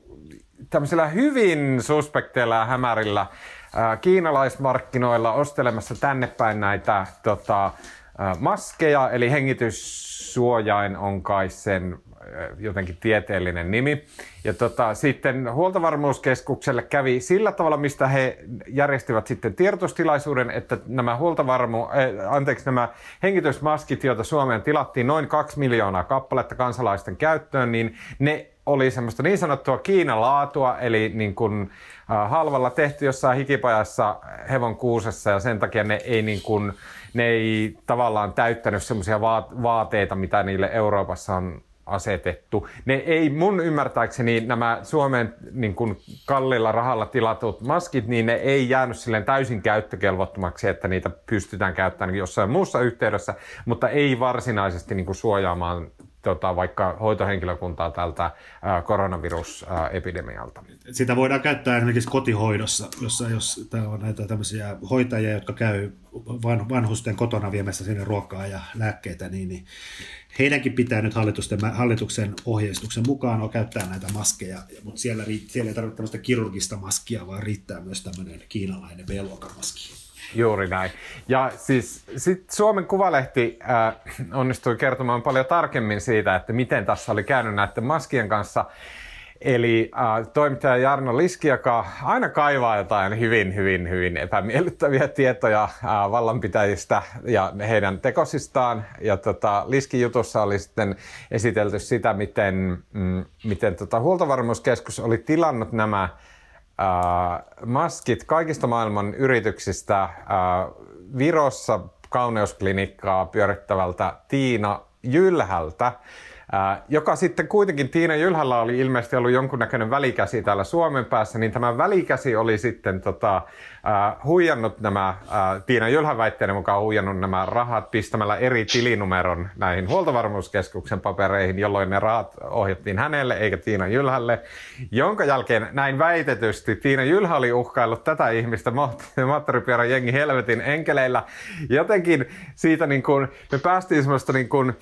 tämmöisillä hyvin suspekteilla ja hämärillä ää, kiinalaismarkkinoilla ostelemassa tänne päin näitä tota, ää, maskeja, eli hengityssuojain on kai sen jotenkin tieteellinen nimi. Ja tota, sitten huoltovarmuuskeskukselle kävi sillä tavalla, mistä he järjestivät sitten tiedotustilaisuuden, että nämä huoltovarmu, äh, anteeksi, nämä hengitysmaskit, joita Suomeen tilattiin noin kaksi miljoonaa kappaletta kansalaisten käyttöön, niin ne oli semmoista niin sanottua Kiinan laatua, eli niin kuin, äh, halvalla tehty jossain hikipajassa hevon kuusessa ja sen takia ne ei niin kuin, ne ei tavallaan täyttänyt semmoisia vaateita, mitä niille Euroopassa on asetettu. Ne ei mun ymmärtääkseni nämä Suomen niin kuin kallilla rahalla tilatut maskit, niin ne ei jäänyt silleen täysin käyttökelvottomaksi, että niitä pystytään käyttämään jossain muussa yhteydessä, mutta ei varsinaisesti niin kuin suojaamaan tota, vaikka hoitohenkilökuntaa tältä koronavirusepidemialta. Sitä voidaan käyttää esimerkiksi kotihoidossa, jossa jos täällä on näitä tämmöisiä hoitajia, jotka käy vanhusten kotona viemässä sinne ruokaa ja lääkkeitä, niin, niin heidänkin pitää nyt hallituksen ohjeistuksen mukaan on käyttää näitä maskeja, mutta siellä, siellä ei tarvitse tämmöistä kirurgista maskia, vaan riittää myös tämmöinen kiinalainen B-luokan maski. Juuri näin. Ja siis sit Suomen Kuvalehti äh, onnistui kertomaan paljon tarkemmin siitä, että miten tässä oli käynyt näiden maskien kanssa. Eli äh, toimittaja Jarno Liski, joka aina kaivaa jotain hyvin, hyvin, hyvin epämiellyttäviä tietoja äh, vallanpitäjistä ja heidän tekosistaan. Ja tota, Liskin jutussa oli sitten esitelty sitä, miten, mm, miten tota, huoltovarmuuskeskus oli tilannut nämä äh, maskit kaikista maailman yrityksistä äh, Virossa kauneusklinikkaa pyörittävältä Tiina Jylhältä joka sitten kuitenkin Tiina Jylhällä oli ilmeisesti ollut jonkunnäköinen välikäsi täällä Suomen päässä, niin tämä välikäsi oli sitten tota, uh, huijannut nämä, uh, Tiina Jylhän väitteiden mukaan huijannut nämä rahat pistämällä eri tilinumeron näihin huoltovarmuuskeskuksen papereihin, jolloin ne rahat ohjattiin hänelle eikä Tiina Jylhälle, jonka jälkeen näin väitetysti Tiina Jylhä oli uhkaillut tätä ihmistä moottoripyörän jengi helvetin enkeleillä. Jotenkin siitä niin kuin, me päästiin semmoista niin kuin,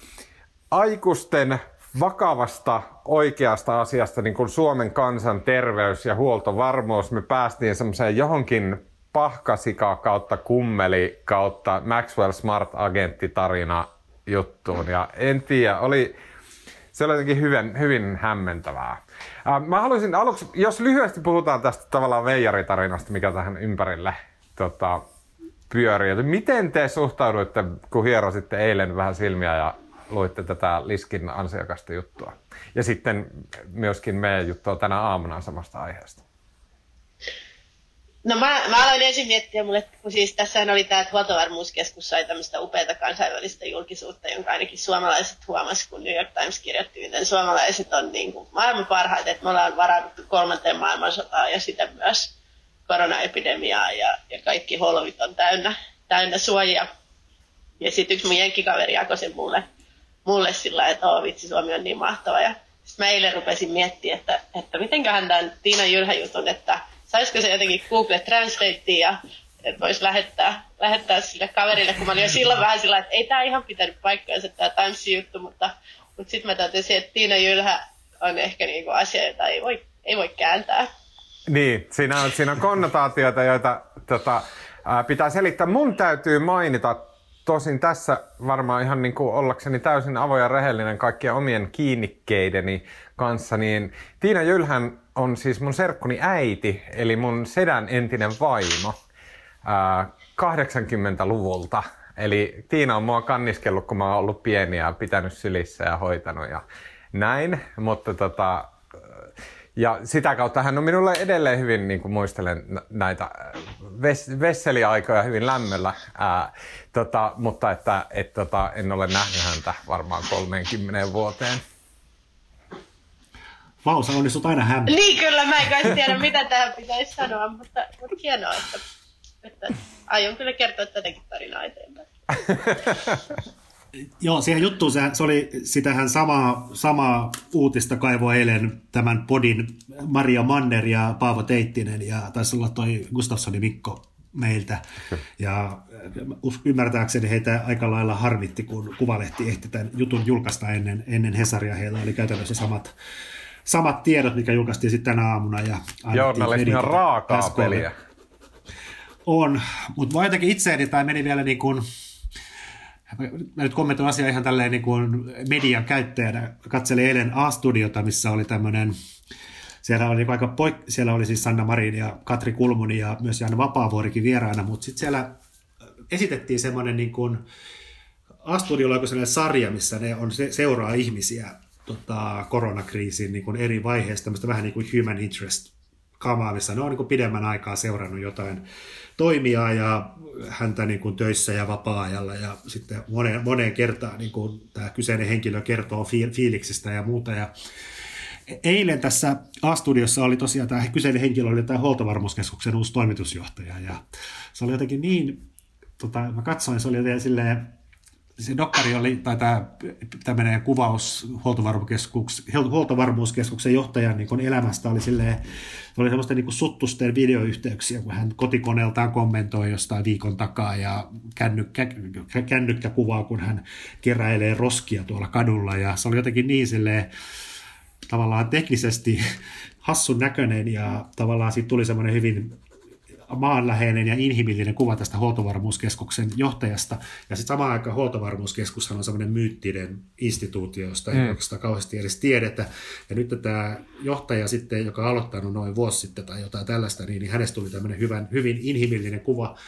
aikuisten vakavasta oikeasta asiasta, niin kuin Suomen kansan terveys ja huoltovarmuus, me päästiin semmoiseen johonkin pahkasika kautta kummeli kautta Maxwell Smart Agentti-tarina juttuun. Ja en tiedä, oli, se oli jotenkin hyvin, hyvin hämmentävää. Mä haluaisin aluksi, jos lyhyesti puhutaan tästä tavallaan veijaritarinasta, mikä tähän ympärille tota, pyörii. Miten te suhtauduitte, kun hierositte eilen vähän silmiä ja luitte tätä Liskin ansiokasta juttua. Ja sitten myöskin meidän juttua tänä aamuna samasta aiheesta. No mä, mä aloin ensin miettiä, mulle, kun siis tässä oli tämä, että huoltovarmuuskeskus sai tämmöistä upeata kansainvälistä julkisuutta, jonka ainakin suomalaiset huomasi, kun New York Times kirjoitti, miten suomalaiset on niin kuin maailman parhaita, että me ollaan varauduttu kolmanteen maailmansotaan ja sitten myös koronaepidemiaa ja, ja kaikki holvit on täynnä, täynnä suojia. Ja sitten yksi mun jenkkikaveri jakoi sen mulle mulle sillä että oh, vitsi, Suomi on niin mahtava. Ja sitten mä eilen rupesin miettimään, että, että mitenköhän tämän Tiina Jylhän jutun, että saisiko se jotenkin Google Translateen ja että voisi lähettää, lähettää sille kaverille, kun mä olin jo silloin vähän sillä että ei tämä ihan pitänyt paikkaansa tämä Timesin juttu, mutta, mutta sitten mä totesin, että Tiina Jylhä on ehkä niinku asia, jota ei voi, ei voi kääntää. Niin, siinä on, siinä on konnotaatioita, joita tota, pitää selittää. Mun täytyy mainita tosin tässä varmaan ihan niin kuin ollakseni täysin avoja ja rehellinen kaikkien omien kiinnikkeideni kanssa, niin Tiina Jylhän on siis mun serkkuni äiti, eli mun sedän entinen vaimo ää, 80-luvulta. Eli Tiina on mua kanniskellut, kun mä oon ollut pieni ja pitänyt sylissä ja hoitanut ja näin, mutta tota, ja sitä kautta hän on minulle edelleen hyvin, niin kuin muistelen näitä äh, ves- vesseliaikoja hyvin lämmöllä, ää, tota, mutta että et, tota, en ole nähnyt häntä varmaan 30 vuoteen. Vau, sä onnistut aina hämmin. Niin kyllä, mä en kai tiedä mitä tähän pitäisi sanoa, mutta, mutta hienoa, että, että aion kyllä kertoa tätäkin tarinaa eteenpäin. Joo, siihen juttuun se, se oli sitähän samaa, samaa uutista kaivo eilen tämän podin Maria Manner ja Paavo Teittinen ja taisi olla toi Gustafssoni Mikko meiltä. Ja ymmärtääkseni heitä aika lailla harmitti, kun Kuvalehti ehti tämän jutun julkaista ennen, ennen Hesaria. Heillä oli käytännössä samat, samat tiedot, mikä julkaistiin sitten tänä aamuna. Ja Journalismin on raakaa peliä. On, mutta jotenkin itseäni tai meni vielä niin kuin, Mä nyt kommentoin asiaa ihan tälleen niin kuin median käyttäjänä. Katselin eilen A-studiota, missä oli tämmöinen siellä oli, aika poik- siellä oli siis Sanna Marin ja Katri Kulmuni ja myös Jan Vapaavuorikin vieraana, mutta sitten siellä esitettiin semmoinen niin kuin, A-studiolla on sellainen sarja, missä ne on, se, seuraa ihmisiä tota, koronakriisin niin kuin eri vaiheista, tämmöistä vähän niin kuin human interest kamaa, missä ne on niin kuin pidemmän aikaa seurannut jotain toimijaa ja häntä niin kuin töissä ja vapaa-ajalla ja sitten moneen, moneen kertaan niin kuin tämä kyseinen henkilö kertoo fiiliksistä ja muuta. Ja Eilen tässä A-studiossa oli tosiaan tämä kyseinen henkilö oli tämä huoltovarmuuskeskuksen uusi toimitusjohtaja ja se oli jotenkin niin, tota, mä katsoin, se oli jotenkin silleen, se dokkari oli, tai tämä tämmöinen kuvaus huoltovarmuuskeskuksen johtajan niin elämästä. Oli silleen, oli semmoista niin suttusten videoyhteyksiä, kun hän kotikoneeltaan kommentoi jostain viikon takaa ja kännykkä, kännykkä kuvaa, kun hän keräilee roskia tuolla kadulla. Ja se oli jotenkin niin silleen, tavallaan teknisesti hassun näköinen ja tavallaan siitä tuli semmoinen hyvin maanläheinen ja inhimillinen kuva tästä huoltovarmuuskeskuksen johtajasta. Ja sitten samaan aikaan huoltovarmuuskeskushan on semmoinen myyttinen instituutio, josta ei mm. oikeastaan kauheasti edes tiedetä. Ja nyt tämä johtaja sitten, joka on aloittanut noin vuosi sitten tai jotain tällaista, niin, niin hänestä tuli tämmöinen hyvän, hyvin inhimillinen kuva.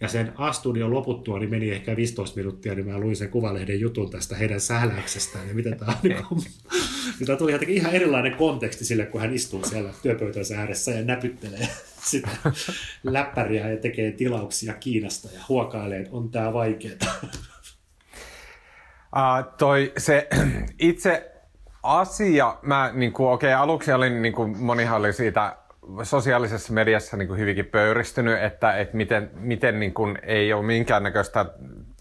Ja sen A-studion loputtua niin meni ehkä 15 minuuttia, niin mä luin sen kuvalehden jutun tästä heidän sähläyksestään ja miten tämä on. Niin kuin, niin tämä tuli jotenkin ihan erilainen konteksti sille, kun hän istuu siellä työpöytänsä ääressä ja näpyttelee sitä läppäriä ja tekee tilauksia Kiinasta ja huokailee, että on tämä vaikeaa. Uh, toi se itse asia, mä niin kuin, okei, okay, aluksi olin, niin kuin, monihan oli siitä sosiaalisessa mediassa niin kuin hyvinkin pöyristynyt, että, että miten, miten niin kuin, ei ole minkäännäköistä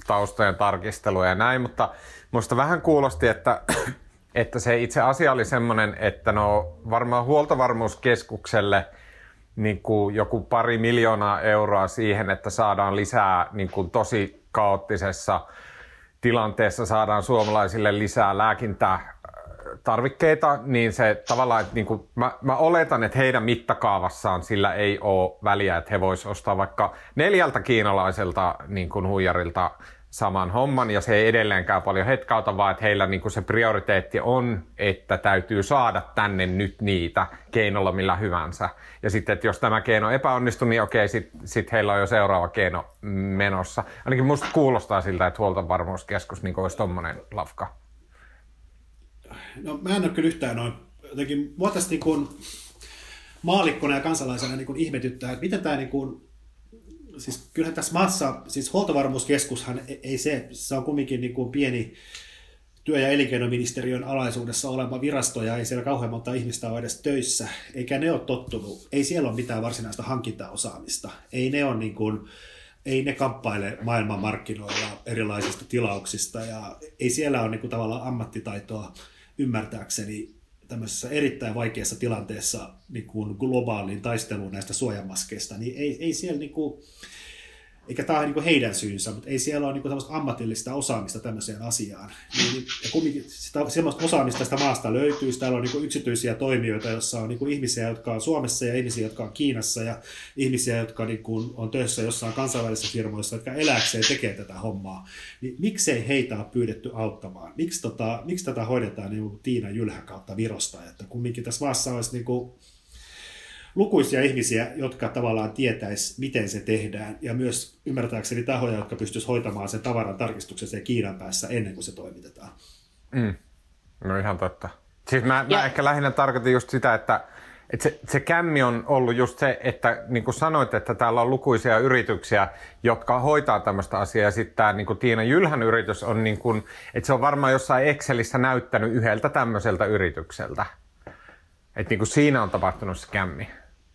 taustojen tarkistelua ja näin, mutta musta vähän kuulosti, että, että se itse asia oli semmoinen, että no varmaan huoltovarmuuskeskukselle – niin kuin joku pari miljoonaa euroa siihen, että saadaan lisää niin kuin tosi kaoottisessa tilanteessa saadaan suomalaisille lisää lääkintää tarvikkeita, niin se tavallaan, että niin kuin, mä, mä oletan, että heidän mittakaavassaan sillä ei ole väliä, että he vois ostaa vaikka neljältä kiinalaiselta niin kuin huijarilta saman homman ja se ei edelleenkään paljon hetkauta, vaan että heillä niin se prioriteetti on, että täytyy saada tänne nyt niitä keinolla millä hyvänsä. Ja sitten, että jos tämä keino epäonnistuu, niin okei, sitten sit heillä on jo seuraava keino menossa. Ainakin musta kuulostaa siltä, että huoltovarmuuskeskus niin olisi tommonen lafka. No mä en ole kyllä yhtään noin. Jotenkin mua tässä niin kuin maalikkona ja kansalaisena niin kuin ihmetyttää, että miten tämä niin kuin siis kyllähän tässä maassa, siis huoltovarmuuskeskushan e- ei se, se on kumminkin niin kuin pieni työ- ja elinkeinoministeriön alaisuudessa oleva virasto ja ei siellä kauhean monta ihmistä ole edes töissä, eikä ne ole tottunut, ei siellä ole mitään varsinaista hankintaosaamista, ei ne ole niin kuin, ei ne kamppaile maailmanmarkkinoilla erilaisista tilauksista ja ei siellä ole niin kuin tavallaan ammattitaitoa ymmärtääkseni tämmöisessä erittäin vaikeassa tilanteessa niin kuin globaaliin taisteluun näistä suojamaskeista, niin ei, ei siellä niin kuin, eikä tämä ole niin heidän syynsä, mutta ei siellä ole niin kuin ammatillista osaamista tämmöiseen asiaan. Niin, niin ja kumminkin sitä, semmoista osaamista tästä maasta löytyy. Täällä on niin yksityisiä toimijoita, joissa on niin ihmisiä, jotka on Suomessa ja ihmisiä, jotka on Kiinassa ja ihmisiä, jotka niin on töissä jossain kansainvälisissä firmoissa, jotka eläkseen tekee tätä hommaa. Niin miksei heitä ole pyydetty auttamaan? Miksi, tota, miksi tätä hoidetaan niin Tiina Jylhän kautta Virosta? Että kumminkin tässä maassa olisi niin kuin, lukuisia ihmisiä, jotka tavallaan tietäisi, miten se tehdään, ja myös ymmärtääkseni tahoja, jotka pystyisivät hoitamaan sen tavaran tarkistuksen sen Kiinan päässä ennen kuin se toimitetaan. Mm. No ihan totta. Siis mä, mä ehkä lähinnä tarkoitin just sitä, että, että se, se kämmi on ollut just se, että niin kuin sanoit, että täällä on lukuisia yrityksiä, jotka hoitaa tämmöistä asiaa, ja sitten tämä niin kuin Tiina Jylhän yritys on, niin kuin, että se on varmaan jossain Excelissä näyttänyt yhdeltä tämmöiseltä yritykseltä. Että niin kuin siinä on tapahtunut se kämmi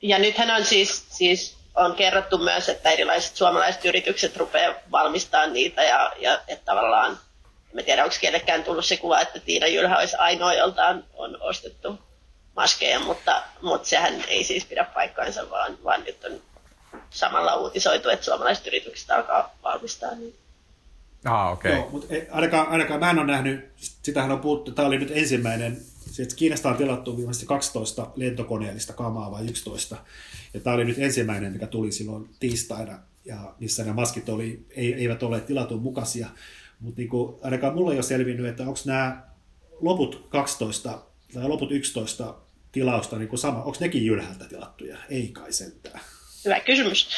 ja nythän on siis, siis on kerrottu myös, että erilaiset suomalaiset yritykset rupeaa valmistamaan niitä ja, ja että tavallaan, en tiedä onko kellekään tullut se kuva, että Tiina Jylhä olisi ainoa, jolta on, on ostettu maskeja, mutta, mutta sehän ei siis pidä paikkaansa, vaan, vaan nyt on samalla uutisoitu, että suomalaiset yritykset alkaa valmistaa niitä. Ah, okei. Okay. mutta ainakaan, ainakaan mä en ole nähnyt, sitähän on puhuttu, tämä oli nyt ensimmäinen Sieltä Kiinasta on tilattu viimeisesti 12 lentokoneellista kamaa vai 11. Ja tämä oli nyt ensimmäinen, mikä tuli silloin tiistaina, ja missä ne maskit oli, eivät ole tilatun mukaisia. Mutta niin ainakaan mulla ei ole selvinnyt, että onko nämä loput 12 tai loput 11 tilausta niin kuin sama, onko nekin jylhältä tilattuja? Ei kai sentään. Hyvä kysymys.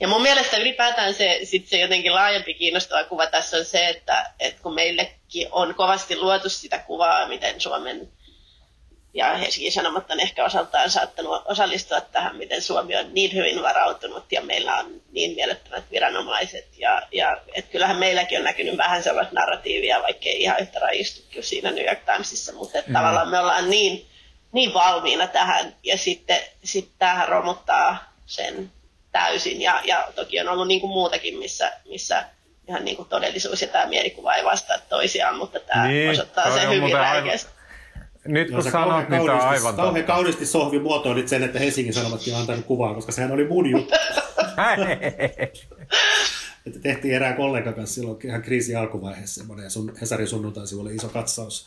Ja mun mielestä ylipäätään se, sit se jotenkin laajempi kiinnostava kuva tässä on se, että, että kun meillekin on kovasti luotu sitä kuvaa, miten Suomen ja Helsingin Sanomat on ehkä osaltaan saattanut osallistua tähän, miten Suomi on niin hyvin varautunut ja meillä on niin mielettömät viranomaiset. Ja, ja et kyllähän meilläkin on näkynyt vähän sellaista narratiivia, vaikkei ihan yhtä rajistu kuin siinä New York Timesissa, mutta mm. tavallaan me ollaan niin, niin valmiina tähän ja sitten sit tämähän romuttaa sen täysin. Ja, ja toki on ollut niin kuin muutakin, missä, missä ihan niin kuin todellisuus ja tämä mielikuva ei vastaa toisiaan, mutta tämä niin, osoittaa sen hyvin räikeästi. Nyt kun sanot, niin tämä on aivan totta. Kauhean kauniisti Sohvi muotoilit sen, että Helsingin Sanomatkin on antanut kuvaa, koska sehän oli mun juttu. että tehtiin erään kollegan kanssa silloin ihan kriisi alkuvaiheessa semmoinen sun, Hesarin sunnuntaisivulle iso katsaus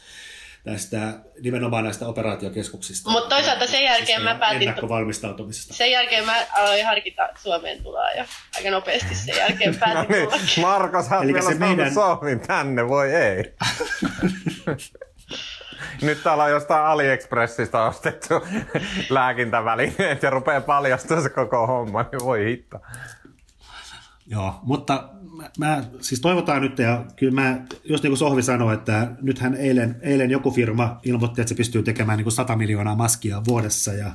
näistä, nimenomaan näistä operaatiokeskuksista. Mutta toisaalta sen jälkeen siis mä päätin... Ennakkovalmistautumisesta. Sen jälkeen mä aloin harkita Suomeen tuloa jo aika nopeasti sen jälkeen päätin no niin, Marko, sä oot vielä se meidän... Suomen tänne, voi ei. Nyt täällä on jostain AliExpressistä ostettu lääkintävälineet ja rupeaa paljastaa se koko homma, niin voi hittaa. Joo, mutta mä, mä, siis toivotaan nyt, ja kyllä mä, just niin kuin Sohvi sanoi, että nythän eilen, eilen joku firma ilmoitti, että se pystyy tekemään niin kuin 100 miljoonaa maskia vuodessa, ja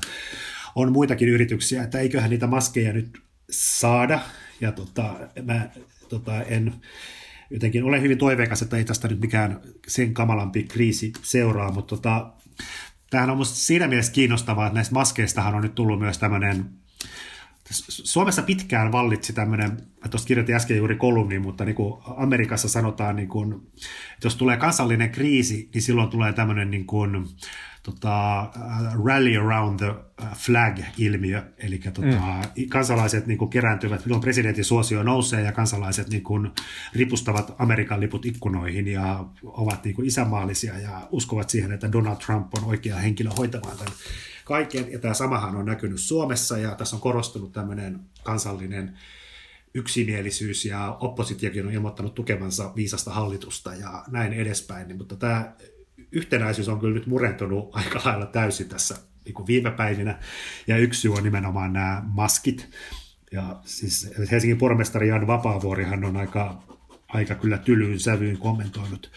on muitakin yrityksiä, että eiköhän niitä maskeja nyt saada, ja tota, mä tota, en, jotenkin olen hyvin toiveikas, että ei tästä nyt mikään sen kamalampi kriisi seuraa, mutta tota, tämähän on minusta siinä mielessä kiinnostavaa, että näistä maskeistahan on nyt tullut myös tämmöinen Suomessa pitkään vallitsi tämmöinen, mä tuossa kirjoitin äsken juuri kolumni, mutta niin kuin Amerikassa sanotaan, niin kuin, että jos tulee kansallinen kriisi, niin silloin tulee tämmöinen niin kuin, tota, rally around the flag-ilmiö, eli tota, mm. kansalaiset niin kuin, kerääntyvät, milloin presidentin suosio nousee ja kansalaiset niin kuin, ripustavat Amerikan liput ikkunoihin ja ovat niin kuin, isämaallisia ja uskovat siihen, että Donald Trump on oikea henkilö hoitamaan tämän kaiken. Ja tämä samahan on näkynyt Suomessa ja tässä on korostunut tämmöinen kansallinen yksimielisyys ja oppositiokin on ilmoittanut tukevansa viisasta hallitusta ja näin edespäin. Niin, mutta tämä yhtenäisyys on kyllä nyt murentunut aika lailla täysin tässä niin kuin viime päivinä. Ja yksi syy on nimenomaan nämä maskit. Ja siis Helsingin pormestari Jan Vapaavuorihan on aika aika kyllä tylyyn sävyyn kommentoinut,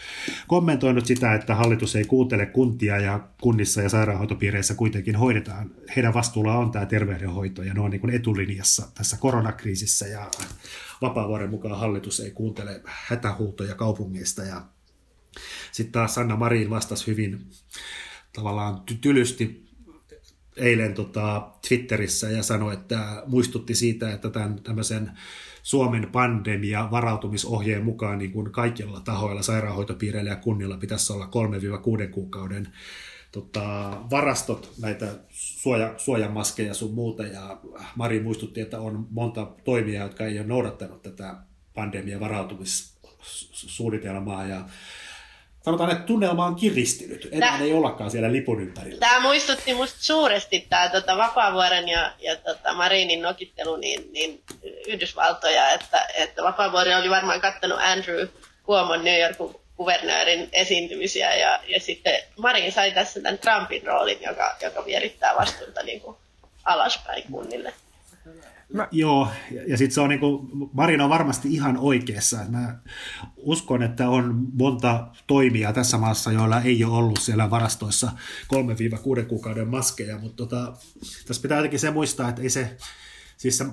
kommentoinut sitä, että hallitus ei kuuntele kuntia ja kunnissa ja sairaanhoitopiireissä kuitenkin hoidetaan. Heidän vastuulla on tämä terveydenhoito ja ne on niin kuin etulinjassa tässä koronakriisissä ja Vapaavuoren mukaan hallitus ei kuuntele hätähuutoja kaupungeista ja sitten taas Sanna Marin vastasi hyvin tavallaan tylysti eilen tota, Twitterissä ja sanoi, että muistutti siitä, että tämän tämmöisen Suomen pandemia varautumisohjeen mukaan niin kuin kaikilla tahoilla, sairaanhoitopiireillä ja kunnilla pitäisi olla 3-6 kuukauden tota, varastot, näitä suoja, suojamaskeja sun muuta, ja Mari muistutti, että on monta toimijaa, jotka ei ole noudattanut tätä pandemia varautumissuunnitelmaa, ja sanotaan, että tunnelma on kiristynyt. Enää Tää, ei ollakaan siellä lipun ympärillä. Tämä muistutti musta suuresti tämä tota, Vapaavuoren ja, ja tota, Marinin nokittelu niin, niin Yhdysvaltoja, että, että Vapaavuori oli varmaan kattanut Andrew Cuomon New Yorkin kuvernöörin esiintymisiä ja, ja sitten Marin sai tässä tämän Trumpin roolin, joka, joka vierittää vastuuta niin kuin alaspäin kunnille. Mä... Joo, ja, ja sitten se on niin kuin, Marina on varmasti ihan oikeassa. Mä uskon, että on monta toimia tässä maassa, joilla ei ole ollut siellä varastoissa 3-6 kuukauden maskeja, mutta tota, tässä pitää jotenkin se muistaa, että ei se, siis se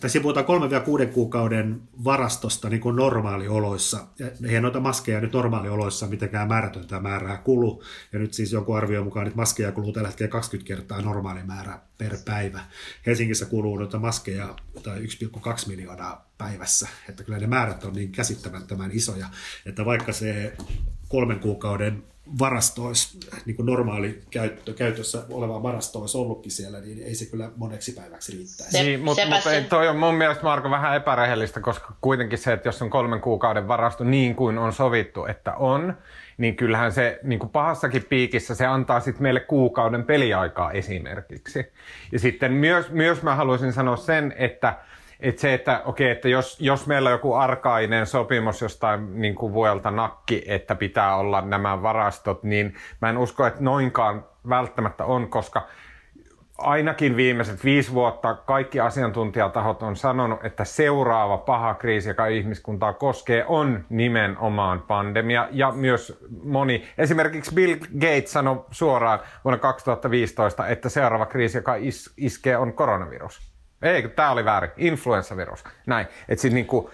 tässä puhutaan kolme ja kuuden kuukauden varastosta niin kuin normaalioloissa. Eihän noita maskeja nyt normaalioloissa mitenkään määrätöntä määrää kulu. Ja nyt siis jonkun arvion mukaan että maskeja kuluu tällä hetkellä 20 kertaa normaali määrä per päivä. Helsingissä kuluu noita maskeja tai 1,2 miljoonaa päivässä. Että kyllä ne määrät on niin käsittämättömän isoja, että vaikka se kolmen kuukauden varasto olisi, niin kuin normaali käyttö, käytössä oleva varasto olisi ollutkin siellä, niin ei se kyllä moneksi päiväksi riittäisi. Niin, mutta mut, se... toi on mun mielestä Marko vähän epärehellistä, koska kuitenkin se, että jos on kolmen kuukauden varasto niin kuin on sovittu, että on, niin kyllähän se niin kuin pahassakin piikissä se antaa sitten meille kuukauden peliaikaa esimerkiksi. Ja sitten myös, myös mä haluaisin sanoa sen, että että se, että okei, että jos, jos meillä on joku arkainen sopimus jostain niin kuin vuodelta nakki, että pitää olla nämä varastot, niin mä en usko, että noinkaan välttämättä on, koska ainakin viimeiset viisi vuotta kaikki asiantuntijatahot on sanonut, että seuraava paha kriisi, joka ihmiskuntaa koskee, on nimenomaan pandemia. Ja myös moni, esimerkiksi Bill Gates sanoi suoraan vuonna 2015, että seuraava kriisi, joka is- iskee, on koronavirus. Ei, tämä oli väärin. Influenssavirus. Näin. Että siis niinku,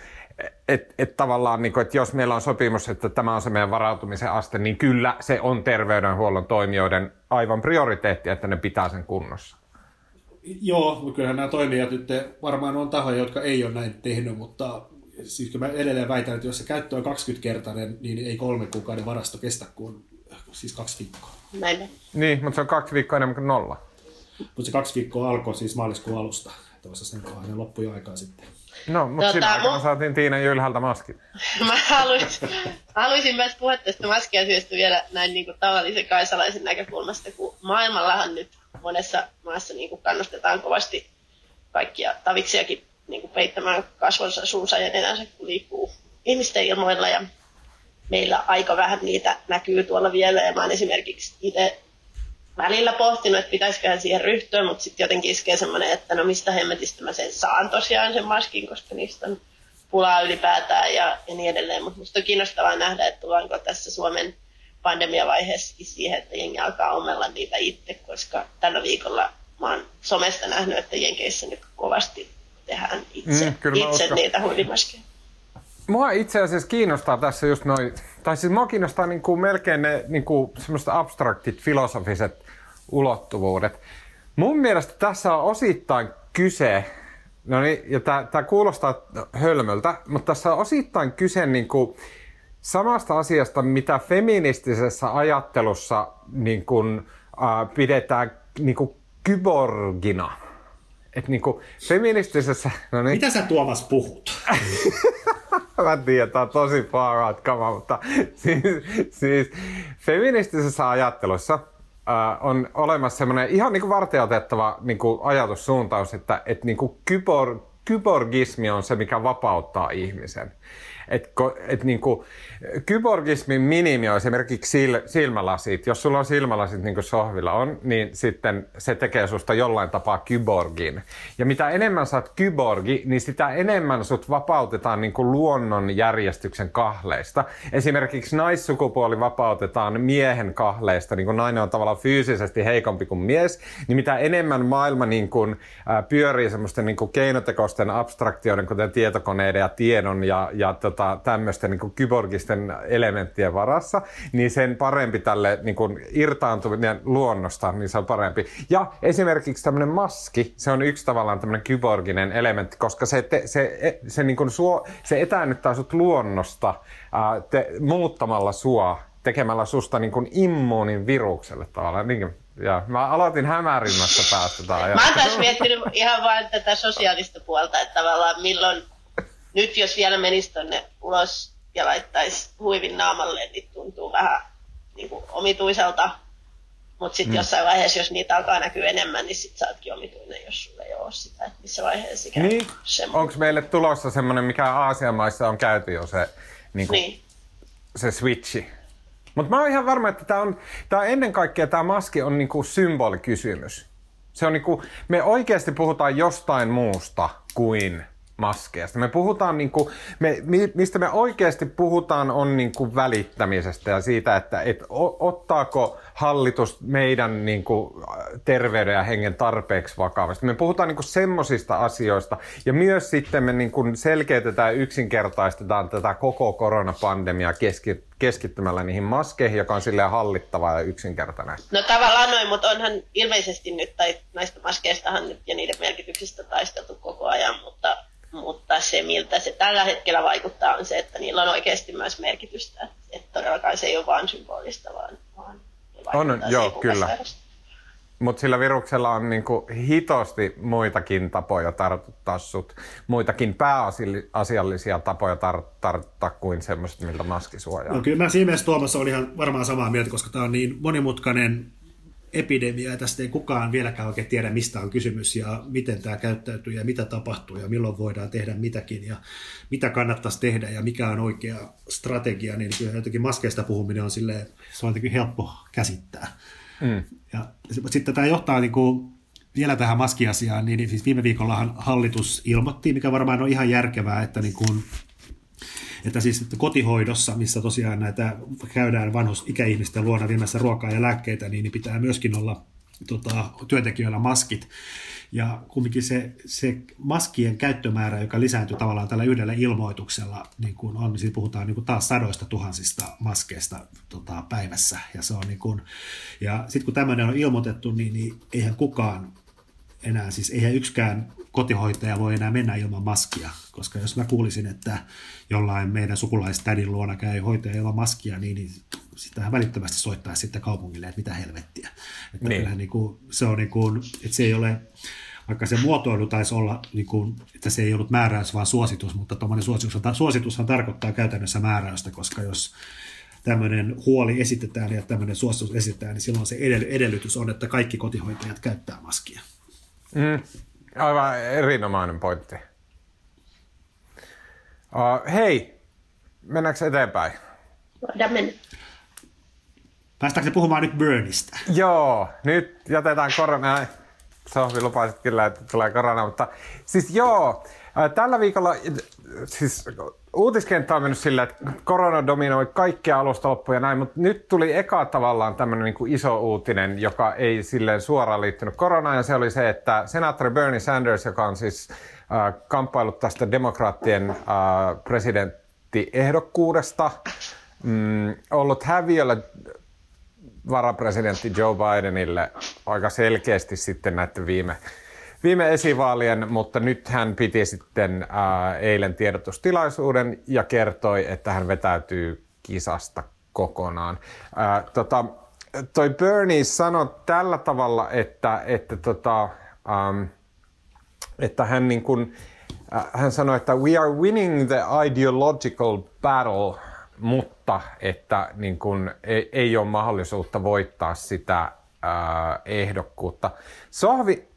et, et tavallaan, niinku, että jos meillä on sopimus, että tämä on se meidän varautumisen aste, niin kyllä se on terveydenhuollon toimijoiden aivan prioriteetti, että ne pitää sen kunnossa. Joo, kyllähän nämä toimijat nyt varmaan on tahoja, jotka ei ole näin tehnyt, mutta siis mä edelleen väitän, että jos se käyttö on 20-kertainen, niin ei kolme kuukauden varasto kestä kuin siis kaksi viikkoa. Näin. Niin, mutta se on kaksi viikkoa enemmän kuin nolla. Mutta se kaksi viikkoa alkoi siis maaliskuun alusta. Tuossa sen kohdalla loppui jo aikaa sitten. No, mutta tota, siinä aikana mu- saatiin Tiina Jylhältä maski. Mä haluaisin, haluaisin myös puhua tästä maskiasioista vielä näin niin kuin tavallisen kansalaisen näkökulmasta, kun maailmallahan nyt monessa maassa niin kuin kannustetaan kovasti kaikkia taviksiakin niin kuin peittämään kasvonsa, suunsa ja nenänsä, kun liikkuu ihmisten ilmoilla. Ja meillä aika vähän niitä näkyy tuolla vielä. Ja mä oon esimerkiksi itse välillä pohtinut, että pitäisiköhän siihen ryhtyä, mutta sitten jotenkin iskee semmoinen, että no mistä hemmetistä mä sen saan tosiaan sen maskin, koska niistä on pulaa ylipäätään ja, ja niin edelleen. Mutta musta on kiinnostavaa nähdä, että tullaanko tässä Suomen pandemiavaiheessa siihen, että jengi alkaa omella niitä itse, koska tällä viikolla mä oon somesta nähnyt, että Jenkeissä nyt kovasti tehdään itse, mm, itse niitä huivimaskeja. Mua itse asiassa kiinnostaa tässä just noin, tai siis mua kiinnostaa niin kuin melkein ne niin kuin semmoiset abstraktit filosofiset ulottuvuudet. Mun mielestä tässä on osittain kyse, no niin, ja tämä kuulostaa hölmöltä, mutta tässä on osittain kyse niin kuin samasta asiasta, mitä feministisessä ajattelussa niin kuin, äh, pidetään niin kuin kyborgina. Et niin kuin feministisessä... No niin. Mitä sä Tuomas puhut? Mä tiedän, tämä on tosi far kama, mutta siis, siis feministisessä ajattelussa äh, on olemassa semmoinen ihan niin kuin varteutettava niin ajatussuuntaus, että, että niin kuin kybor, kyborgismi on se, mikä vapauttaa ihmisen. Et, et niinku, kyborgismin minimi on esimerkiksi sil, silmälasit. Jos sulla on silmälasit niin kuin sohvilla on, niin sitten se tekee susta jollain tapaa kyborgin. Ja mitä enemmän sä oot kyborgi, niin sitä enemmän sut vapautetaan niin kuin luonnon järjestyksen kahleista. Esimerkiksi naissukupuoli vapautetaan miehen kahleista, niin kuin nainen on tavallaan fyysisesti heikompi kuin mies, niin mitä enemmän maailma niin kuin, ää, pyörii semmoisten niin kuin keinotekoisten abstraktioiden, kuten tietokoneiden ja tiedon ja, ja tota, tämmöisten niin kuin kyborgisten elementtien varassa, niin sen parempi tälle niin kuin irtaantuminen luonnosta, niin se on parempi. Ja esimerkiksi tämmöinen maski, se on yksi tavallaan tämmöinen kyborginen elementti, koska se, te, se, se, se, niin kuin suo, se etäännyttää sut luonnosta ää, te, muuttamalla sua tekemällä susta niin kuin immuunin virukselle tavallaan. Niin, ja mä aloitin hämärimmästä päästä. Mä oon taas miettinyt ihan vain tätä sosiaalista puolta, että tavallaan milloin nyt jos vielä menisi tonne ulos ja laittaisi huivin naamalle, niin tuntuu vähän niin kuin omituiselta. Mutta sitten mm. jossain vaiheessa, jos niitä alkaa näkyä enemmän, niin sitten sä ootkin omituinen, jos sulla ei ole sitä, että missä vaiheessa ikään niin. Onko meille tulossa semmoinen, mikä Aasian maissa on käyty jo se, niin kuin, niin. se switchi? Mutta mä oon ihan varma, että tämä on, tää on ennen kaikkea tämä maski on niinku symbolikysymys. Se on niinku, me oikeasti puhutaan jostain muusta kuin maskeista. Me puhutaan, niin kuin, me, mistä me oikeasti puhutaan, on niin kuin välittämisestä ja siitä, että et, ottaako hallitus meidän niin kuin, terveyden ja hengen tarpeeksi vakavasti. Me puhutaan niin semmoisista asioista ja myös sitten me niin kuin, selkeytetään ja yksinkertaistetaan tätä koko koronapandemiaa keski, keskittymällä niihin maskeihin, joka on silleen hallittava ja yksinkertainen. No tavallaan noin, mutta onhan ilmeisesti nyt, tai näistä maskeistahan nyt ja niiden merkityksistä taisteltu koko ajan, mutta mutta se, miltä se tällä hetkellä vaikuttaa, on se, että niillä on oikeasti myös merkitystä. Että todellakaan se ei ole vain symbolista, vaan, vaan on, joo, kyllä. Mutta sillä viruksella on niinku hitosti muitakin tapoja tartuttaa sut, muitakin pääasiallisia tapoja tar- tartuttaa kuin semmoiset, miltä maski suojaa. No kyllä mä siinä mielessä Tuomas oli ihan varmaan samaa mieltä, koska tämä on niin monimutkainen epidemia ja tästä ei kukaan vieläkään oikein tiedä, mistä on kysymys ja miten tämä käyttäytyy ja mitä tapahtuu ja milloin voidaan tehdä mitäkin ja mitä kannattaisi tehdä ja mikä on oikea strategia, niin kyllä jotenkin maskeista puhuminen on silleen, se on jotenkin helppo käsittää. Mm. Ja sitten tämä johtaa niin kuin vielä tähän maskiasiaan, niin siis viime viikollahan hallitus ilmoitti, mikä varmaan on ihan järkevää, että niin kuin että siis kotihoidossa, missä tosiaan näitä käydään vanhusikäihmisten luona viemässä ruokaa ja lääkkeitä, niin, pitää myöskin olla tota, työntekijöillä maskit. Ja kumminkin se, se maskien käyttömäärä, joka lisääntyy tavallaan tällä yhdellä ilmoituksella, niin kuin on, niin puhutaan niin kuin taas sadoista tuhansista maskeista tota, päivässä. Ja, se on niin kuin, ja sitten kun tämmöinen on ilmoitettu, niin, niin eihän kukaan enää, siis eihän yksikään kotihoitaja voi enää mennä ilman maskia, koska jos mä kuulisin, että jollain meidän sukulaistädin luona käy hoitaja ilman maskia, niin, niin sitähän välittömästi soittaa sitten kaupungille, että mitä helvettiä. Että niin. niin kuin, se on niin kuin, että se ei ole, vaikka se muotoilu taisi olla, niin kuin, että se ei ollut määräys, vaan suositus, mutta tuommoinen suositus, suositushan tarkoittaa käytännössä määräystä, koska jos tämmöinen huoli esitetään ja tämmöinen suositus esitetään, niin silloin se edellytys on, että kaikki kotihoitajat käyttää maskia. Mm, aivan erinomainen pointti. Uh, hei, mennäänkö eteenpäin? Voidaan mennä. Päästäänkö puhumaan nyt Burnista? Joo, nyt jätetään korona. Sohvi lupasit kyllä, että tulee korona, mutta siis joo, tällä viikolla siis uutiskenttä on mennyt silleen, että korona dominoi kaikkia alusta loppuja näin, mutta nyt tuli eka tavallaan tämmöinen niin iso uutinen, joka ei silleen suoraan liittynyt koronaan, ja se oli se, että senaattori Bernie Sanders, joka on siis äh, kamppailut tästä demokraattien äh, presidenttiehdokkuudesta, mm, ollut häviöllä varapresidentti Joe Bidenille aika selkeästi sitten näiden viime viime esivaalien, mutta nyt hän piti sitten ää, eilen tiedotustilaisuuden ja kertoi, että hän vetäytyy kisasta kokonaan. Ää, tota, toi Bernie sanoi tällä tavalla, että, että, tota, ähm, että hän, niin kun, äh, hän sanoi, että we are winning the ideological battle, mutta että niin kun, ei, ei ole mahdollisuutta voittaa sitä äh, ehdokkuutta. Sohvi,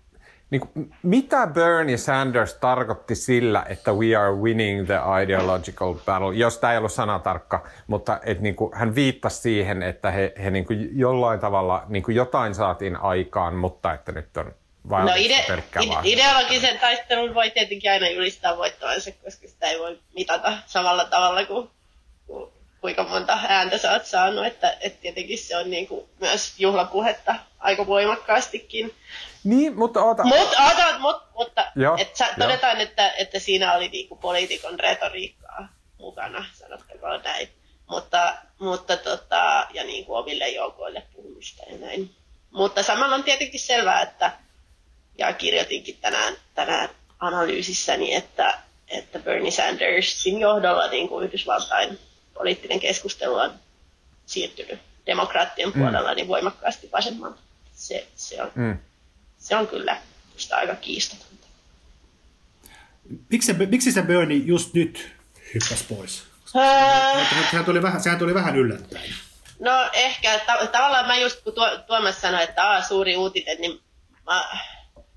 niin kuin, mitä Bernie Sanders tarkoitti sillä, että we are winning the ideological battle, jos tämä ei ollut sanatarkka, mutta et, niin kuin, hän viittasi siihen, että he, he niin kuin, jollain tavalla niin kuin jotain saatiin aikaan, mutta että nyt on vain no ide- ide- ideologisen taistelun voi tietenkin aina julistaa voittavansa, koska sitä ei voi mitata samalla tavalla kuin, kuin kuinka monta ääntä sä oot saanut, että, että tietenkin se on niin kuin myös juhlapuhetta aika voimakkaastikin. Niin, mutta oota. Mut, oota, mut, mutta joo, et sä, todetaan, että, että siinä oli niinku poliitikon retoriikkaa mukana, sanottakoon näin. Mutta, mutta tota, ja niin kuin omille joukoille puhumista ja näin. Mutta samalla on tietenkin selvää, että, ja kirjoitinkin tänään, tänään analyysissäni, että, että Bernie Sandersin johdolla niin kuin Yhdysvaltain poliittinen keskustelu on siirtynyt demokraattien mm. puolella niin voimakkaasti vasemmalle. Se, se on, mm se on kyllä sitä aika kiistatonta. Miksi miksi se Bernie just nyt hyppäsi pois? Sehän tuli vähän, sehän tuli vähän yllättäen. No ehkä, ta- tavallaan mä just kun Tuomas sanoi, että aa, suuri uutinen, niin mä,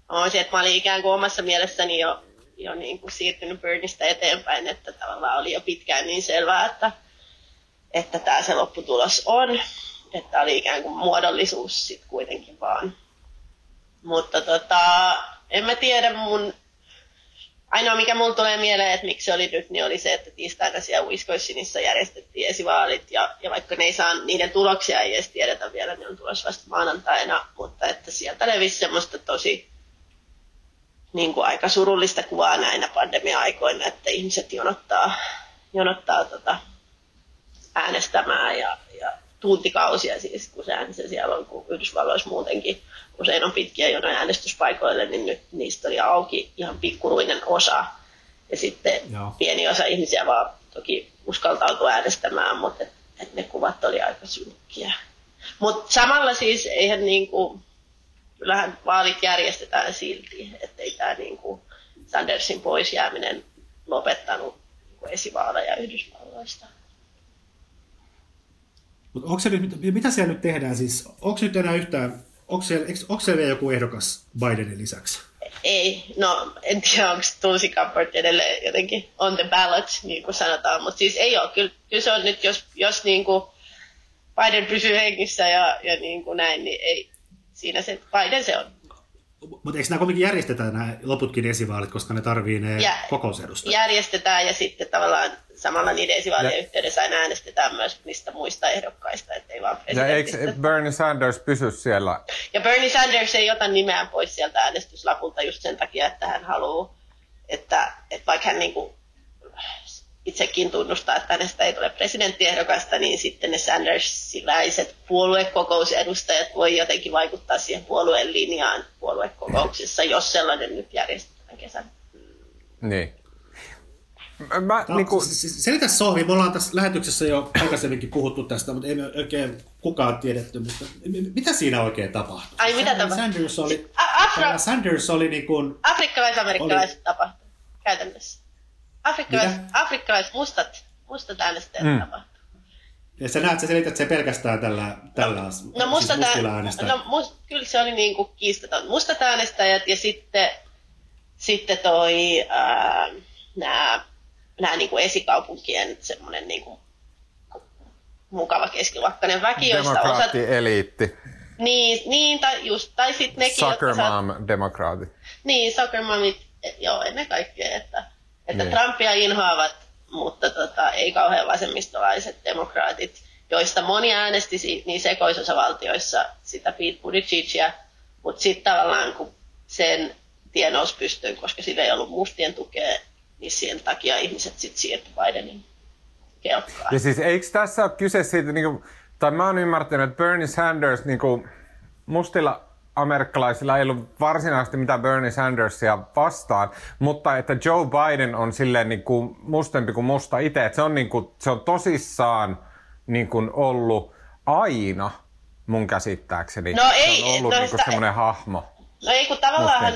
mä olisin, että mä olin ikään kuin omassa mielessäni jo, jo niin kuin siirtynyt Burnista eteenpäin, että tavallaan oli jo pitkään niin selvää, että, että tämä se lopputulos on, että oli ikään kuin muodollisuus sitten kuitenkin vaan. Mutta tota, en mä tiedä, mun ainoa mikä mulle tulee mieleen, että miksi se oli nyt, niin oli se, että tiistaina siellä Wisconsinissa järjestettiin esivaalit, ja, ja vaikka ne ei saa, niiden tuloksia ei edes tiedetä vielä, ne on tulossa vasta maanantaina, mutta että sieltä levisi semmoista tosi niin kuin aika surullista kuvaa näinä pandemia-aikoina, että ihmiset jonottaa, jonottaa tota äänestämään ja, ja tuntikausia siis, kun se, se siellä on, kun Yhdysvalloissa muutenkin usein on pitkiä jonoja äänestyspaikoille, niin nyt niistä oli auki ihan pikkuruinen osa. Ja sitten Joo. pieni osa ihmisiä vaan toki uskaltautui äänestämään, mutta et, et ne kuvat oli aika synkkiä. Mutta samalla siis eihän niinku, kyllähän vaalit järjestetään silti, ettei tämä niinku Sandersin pois jääminen lopettanut niinku esivaaleja Yhdysvalloista. Mutta onko se nyt, mitä siellä nyt tehdään siis? Onko nyt enää yhtään, onko siellä, onko siellä vielä joku ehdokas Bidenin lisäksi? Ei, no en tiedä onko Tulsi Gabbard edelleen jotenkin on the ballot, niin kuin sanotaan, mutta siis ei ole. Kyllä, kyllä se on nyt, jos, jos niin kuin Biden pysyy hengissä ja, ja niin kuin näin, niin ei, siinä se Biden se on. Mutta eikö nämä kuitenkin järjestetään nämä loputkin esivaalit, koska ne tarvii ne ja, kokousedustajat? Järjestetään ja sitten tavallaan samalla niiden esivaalien ja. yhteydessä aina äänestetään myös niistä muista ehdokkaista, ettei vaan Ja eikö Bernie Sanders pysy siellä? Ja Bernie Sanders ei ota nimeään pois sieltä äänestyslapulta just sen takia, että hän haluaa, että, että vaikka hän niin kuin itsekin tunnustaa, että hänestä ei tule presidenttiehdokasta, niin sitten ne Sandersiläiset puoluekokousedustajat voi jotenkin vaikuttaa siihen puolueen linjaan puoluekokouksessa, jos sellainen nyt järjestetään kesän. Niin. Mä, no, niin kuin... Selitä Sohvi, me ollaan tässä lähetyksessä jo aikaisemminkin puhuttu tästä, mutta ei me oikein kukaan tiedetty, mutta mitä siinä oikein tapahtui? Ai mitä tapahtui? Sanders oli, Afro... Sanders oli niin kuin... Afrikkalais-amerikkalaiset oli... tapahtui käytännössä. Afrikkalais, afrikkalais mustat, mustat äänestäjät mm. tapahtui. Ja sä näet, sä selität se pelkästään tällä, tällä no, no musta siis no, must, kyllä se oli niin kuin kiistaton. Mustat äänestäjät ja sitten, sitten toi, nämä niin kuin esikaupunkien semmoinen niin kuin mukava keskiluokkainen väki, joista osat... eliitti. Niin, niin tai, just, tai sitten nekin, Soccer mom saat... demokraatit. Niin, soccer momit, joo, ennen kaikkea, että, että niin. Trumpia inhoavat, mutta tota, ei kauhean vasemmistolaiset demokraatit, joista moni äänesti niin sekoisosavaltioissa sitä Pete Buttigiegia, mutta sitten tavallaan kun sen tie nousi pystyyn, koska sillä ei ollut mustien tukea, niin sen takia ihmiset sitten siirtyi Bidenin kelkkaan. Ja siis eikö tässä ole kyse siitä, niin kuin, tai mä oon ymmärtänyt, että Bernie Sanders niin kuin, mustilla amerikkalaisilla ei ollut varsinaisesti mitään Bernie Sandersia vastaan, mutta että Joe Biden on silleen niin kuin mustempi kuin musta itse, että se on, niin kuin, se on tosissaan niin kuin ollut aina mun käsittääkseni. No ei, se on ollut no niin kuin semmoinen hahmo. No ei, kun tavallaan,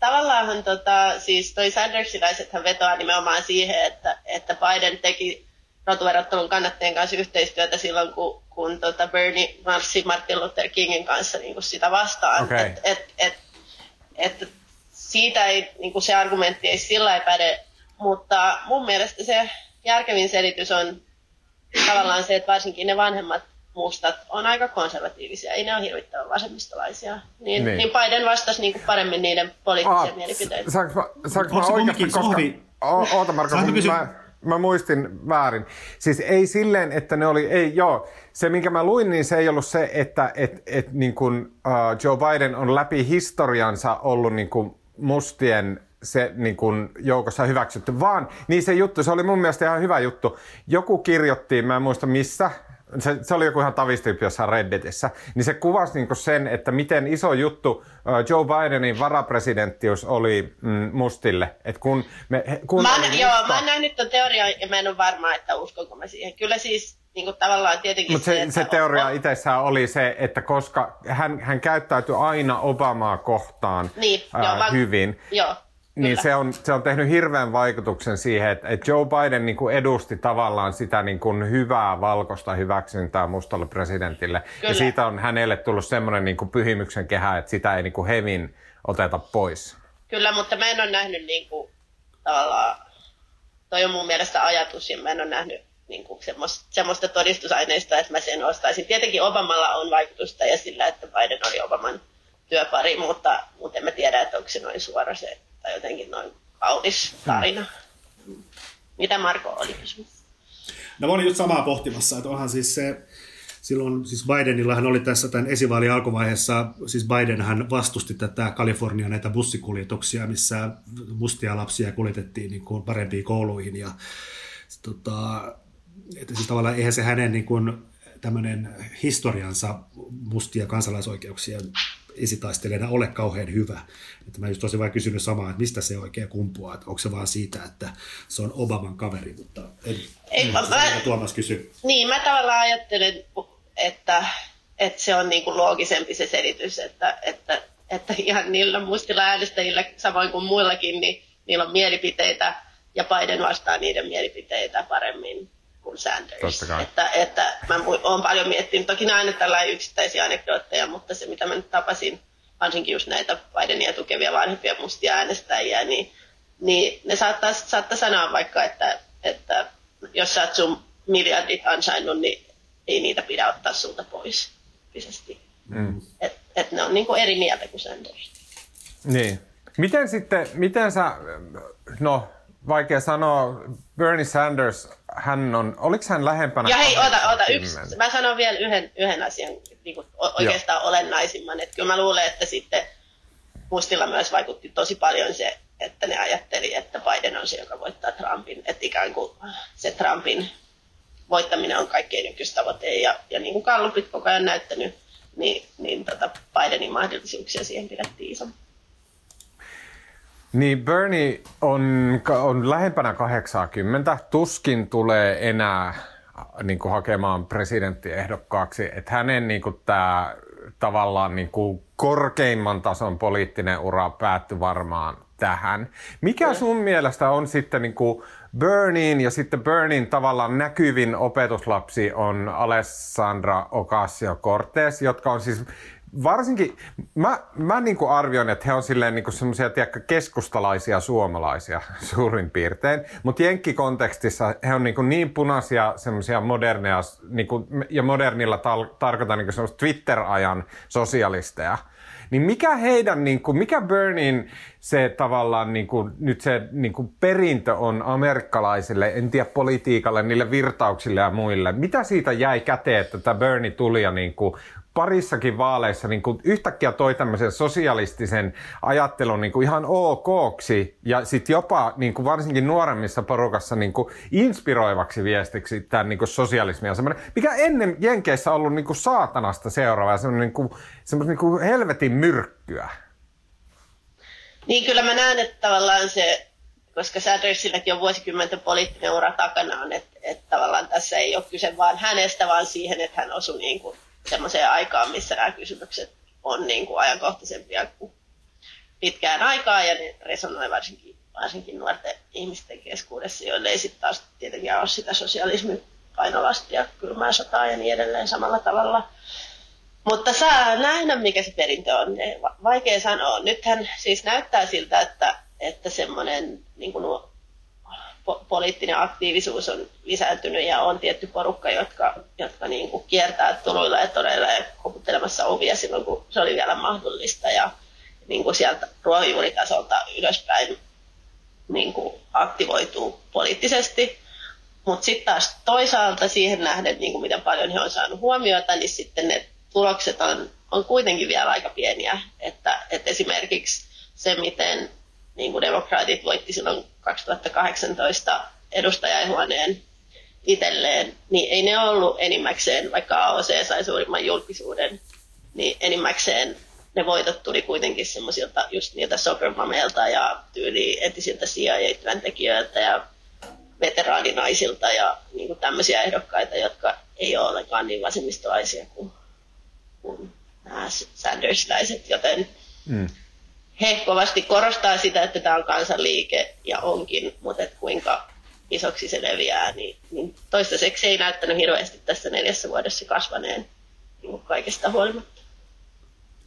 tavallaan tota, siis toi Sandersilaisethan vetoaa nimenomaan siihen, että, että Biden teki rotuverottelun kannattajien kanssa yhteistyötä silloin, kun, kun tota Bernie marssi Martin Luther Kingin kanssa niin kuin sitä vastaan. Okay. Et, et, et, et, siitä ei, niin kuin se argumentti ei sillä ei päde, mutta mun mielestä se järkevin selitys on tavallaan se, että varsinkin ne vanhemmat mustat on aika konservatiivisia, ei ne ole hirvittävän vasemmistolaisia. Niin, niin. niin Biden vastasi niin kuin paremmin niiden poliittisia ah, mielipiteitä. Saanko mä, saanko mä oikeasti, koska... Oota Marko, mä, mä muistin väärin. Siis ei silleen, että ne oli, ei joo, se minkä mä luin, niin se ei ollut se, että et, et, niin kuin, uh, Joe Biden on läpi historiansa ollut niin kuin mustien se niin kuin joukossa hyväksytty, vaan niin se juttu, se oli mun mielestä ihan hyvä juttu. Joku kirjoitti, mä en muista missä, se, se oli joku ihan tavistyyppi jossain Redditissä, niin se kuvasi niinku sen, että miten iso juttu Joe Bidenin varapresidenttius oli mm, mustille. Et kun me, kun mä, musta... Joo, mä oon nähnyt tuon teorian ja mä en ole varma, että uskonko mä siihen. Kyllä siis niin kuin tavallaan tietenkin Mutta se, se, se teoria on... itsessään oli se, että koska hän, hän käyttäytyi aina Obamaa kohtaan niin, ää, joo, mä, hyvin, joo. Niin se on, se on tehnyt hirveän vaikutuksen siihen, että, että Joe Biden niin kuin edusti tavallaan sitä niin kuin hyvää valkoista hyväksyntää mustalle presidentille. Kyllä. Ja siitä on hänelle tullut semmoinen niin kuin pyhimyksen kehä, että sitä ei niin kuin hevin oteta pois. Kyllä, mutta mä en ole nähnyt niin kuin, tavallaan, toi on mun mielestä ajatus ja mä en ole nähnyt niin kuin semmoista, semmoista todistusaineistoa, että mä sen ostaisin. Tietenkin Obamalla on vaikutusta ja sillä, että Biden oli Obaman työpari, mutta, mutta en mä tiedä, että onko se noin suora se tai jotenkin noin kaunis tarina. Hmm. Mitä Marko oli kysymys? No mä olin just samaa pohtimassa, että onhan siis se, silloin siis Bidenillahan oli tässä tämän esivaalin alkuvaiheessa, siis Biden hän vastusti tätä Kalifornian näitä bussikuljetuksia, missä mustia lapsia kuljetettiin niin kuin parempiin kouluihin ja tota, että siis tavallaan eihän se hänen niin kuin, tämmöinen historiansa mustia kansalaisoikeuksia esitaistelijana ole kauhean hyvä. Että mä just tosi vain kysynyt samaa, että mistä se oikein kumpuaa, että onko se vaan siitä, että se on Obaman kaveri, mutta en, Ei, en, mä, mä, Tuomas kysy. Niin, mä tavallaan ajattelen, että, että se on niin kuin loogisempi se selitys, että, että, että ihan niillä mustilla äänestäjillä, samoin kuin muillakin, niin niillä on mielipiteitä ja Biden vastaa niiden mielipiteitä paremmin kuin Sanders. Että, että mä oon paljon miettinyt, toki aina tällaisia yksittäisiä anekdootteja, mutta se mitä mä nyt tapasin, varsinkin just näitä Bidenia tukevia vanhempia mustia äänestäjiä, niin, niin ne saattaa, saattaa sanoa vaikka, että, että jos sä oot sun miljardit ansainnut, niin ei niitä pidä ottaa sulta pois. Mm. Että et ne on niin kuin eri mieltä kuin Sanders. Niin. Miten sitten, miten sä, no vaikea sanoa, Bernie Sanders, hän on, oliko hän lähempänä? Ja hei, ota, ota yksi, mä sanon vielä yhden, yhden asian, niin kuin oikeastaan Joo. olennaisimman, että kyllä mä luulen, että sitten mustilla myös vaikutti tosi paljon se, että ne ajatteli, että Biden on se, joka voittaa Trumpin. Että ikään kuin se Trumpin voittaminen on kaikkein ykköstavoite. Ja, ja niin kuin Gallupit koko ajan näyttänyt, niin, niin tota Bidenin mahdollisuuksia siihen pidettiin isompi. Niin Bernie on, on lähempänä 80, tuskin tulee enää niin kuin hakemaan presidenttiehdokkaaksi, että hänen niin kuin tämä tavallaan niin kuin korkeimman tason poliittinen ura päättyi varmaan tähän. Mikä sun mielestä on sitten niin kuin Bernin ja sitten Bernin tavallaan näkyvin opetuslapsi on Alessandra Ocasio-Cortez, jotka on siis varsinkin, mä, mä niin kuin arvioin, että he on silleen niin semmoisia keskustalaisia suomalaisia suurin piirtein, mutta jenkkikontekstissa he on niin, kuin niin punaisia semmoisia moderneja, niin kuin, ja modernilla tar- tarkoitan niin Twitter-ajan sosialisteja, niin mikä heidän, niin kuin, mikä Bernin se tavallaan niin kuin, nyt se niin kuin perintö on amerikkalaisille, en tiedä politiikalle, niille virtauksille ja muille. Mitä siitä jäi käteen, että tämä Bernie tuli ja niin kuin parissakin vaaleissa niin kuin yhtäkkiä toi tämmöisen sosialistisen ajattelun niin kuin ihan okoksi ja sitten jopa niin kuin varsinkin nuoremmissa porukassa niin kuin inspiroivaksi viestiksi tämän niin kuin sosialismia. Mikä ennen Jenkeissä ollut niin kuin saatanasta seuraava ja semmoinen niin kuin, niin kuin helvetin myrkkyä. Niin kyllä mä näen, että tavallaan se, koska Sandersillakin on vuosikymmenten poliittinen ura takana on, että, että tavallaan tässä ei ole kyse vaan hänestä, vaan siihen, että hän osui niin kuin semmoiseen aikaan, missä nämä kysymykset on niin kuin ajankohtaisempia kuin pitkään aikaa ja ne resonoi varsinkin, varsinkin nuorten ihmisten keskuudessa, joille ei sitten taas tietenkään ole sitä sosialismin painolastia, kylmää sotaa ja niin edelleen samalla tavalla. Mutta saa nähdä, mikä se perintö on. Vaikea sanoa. Nythän siis näyttää siltä, että, että semmoinen niin kuin po- poliittinen aktiivisuus on lisääntynyt ja on tietty porukka, jotka, jotka niin kuin kiertää turuilla ja toreilla ja koputtelemassa ovia silloin, kun se oli vielä mahdollista ja niin kuin sieltä ruohonjuuritasolta ylöspäin niin kuin aktivoituu poliittisesti. Mutta sitten taas toisaalta siihen nähden, niin kuin miten paljon he on saanut huomiota, niin sitten ne tulokset on, on kuitenkin vielä aika pieniä. Että, että esimerkiksi se, miten niin kuin demokraatit voitti silloin 2018 edustajainhuoneen itselleen, niin ei ne ollut enimmäkseen, vaikka AOC sai suurimman julkisuuden, niin enimmäkseen ne voitot tuli kuitenkin semmoisilta just niiltä soccermameilta ja tyyli entisiltä CIA-työntekijöiltä ja veteraaninaisilta ja niin kuin tämmöisiä ehdokkaita, jotka ei ole ollenkaan niin vasemmistolaisia kuin, kuin nämä Sandersläiset, joten mm he kovasti korostaa sitä, että tämä on kansanliike ja onkin, mutta että kuinka isoksi se leviää, niin, niin toistaiseksi ei näyttänyt hirveästi tässä neljässä vuodessa kasvaneen niin kaikesta huolimatta.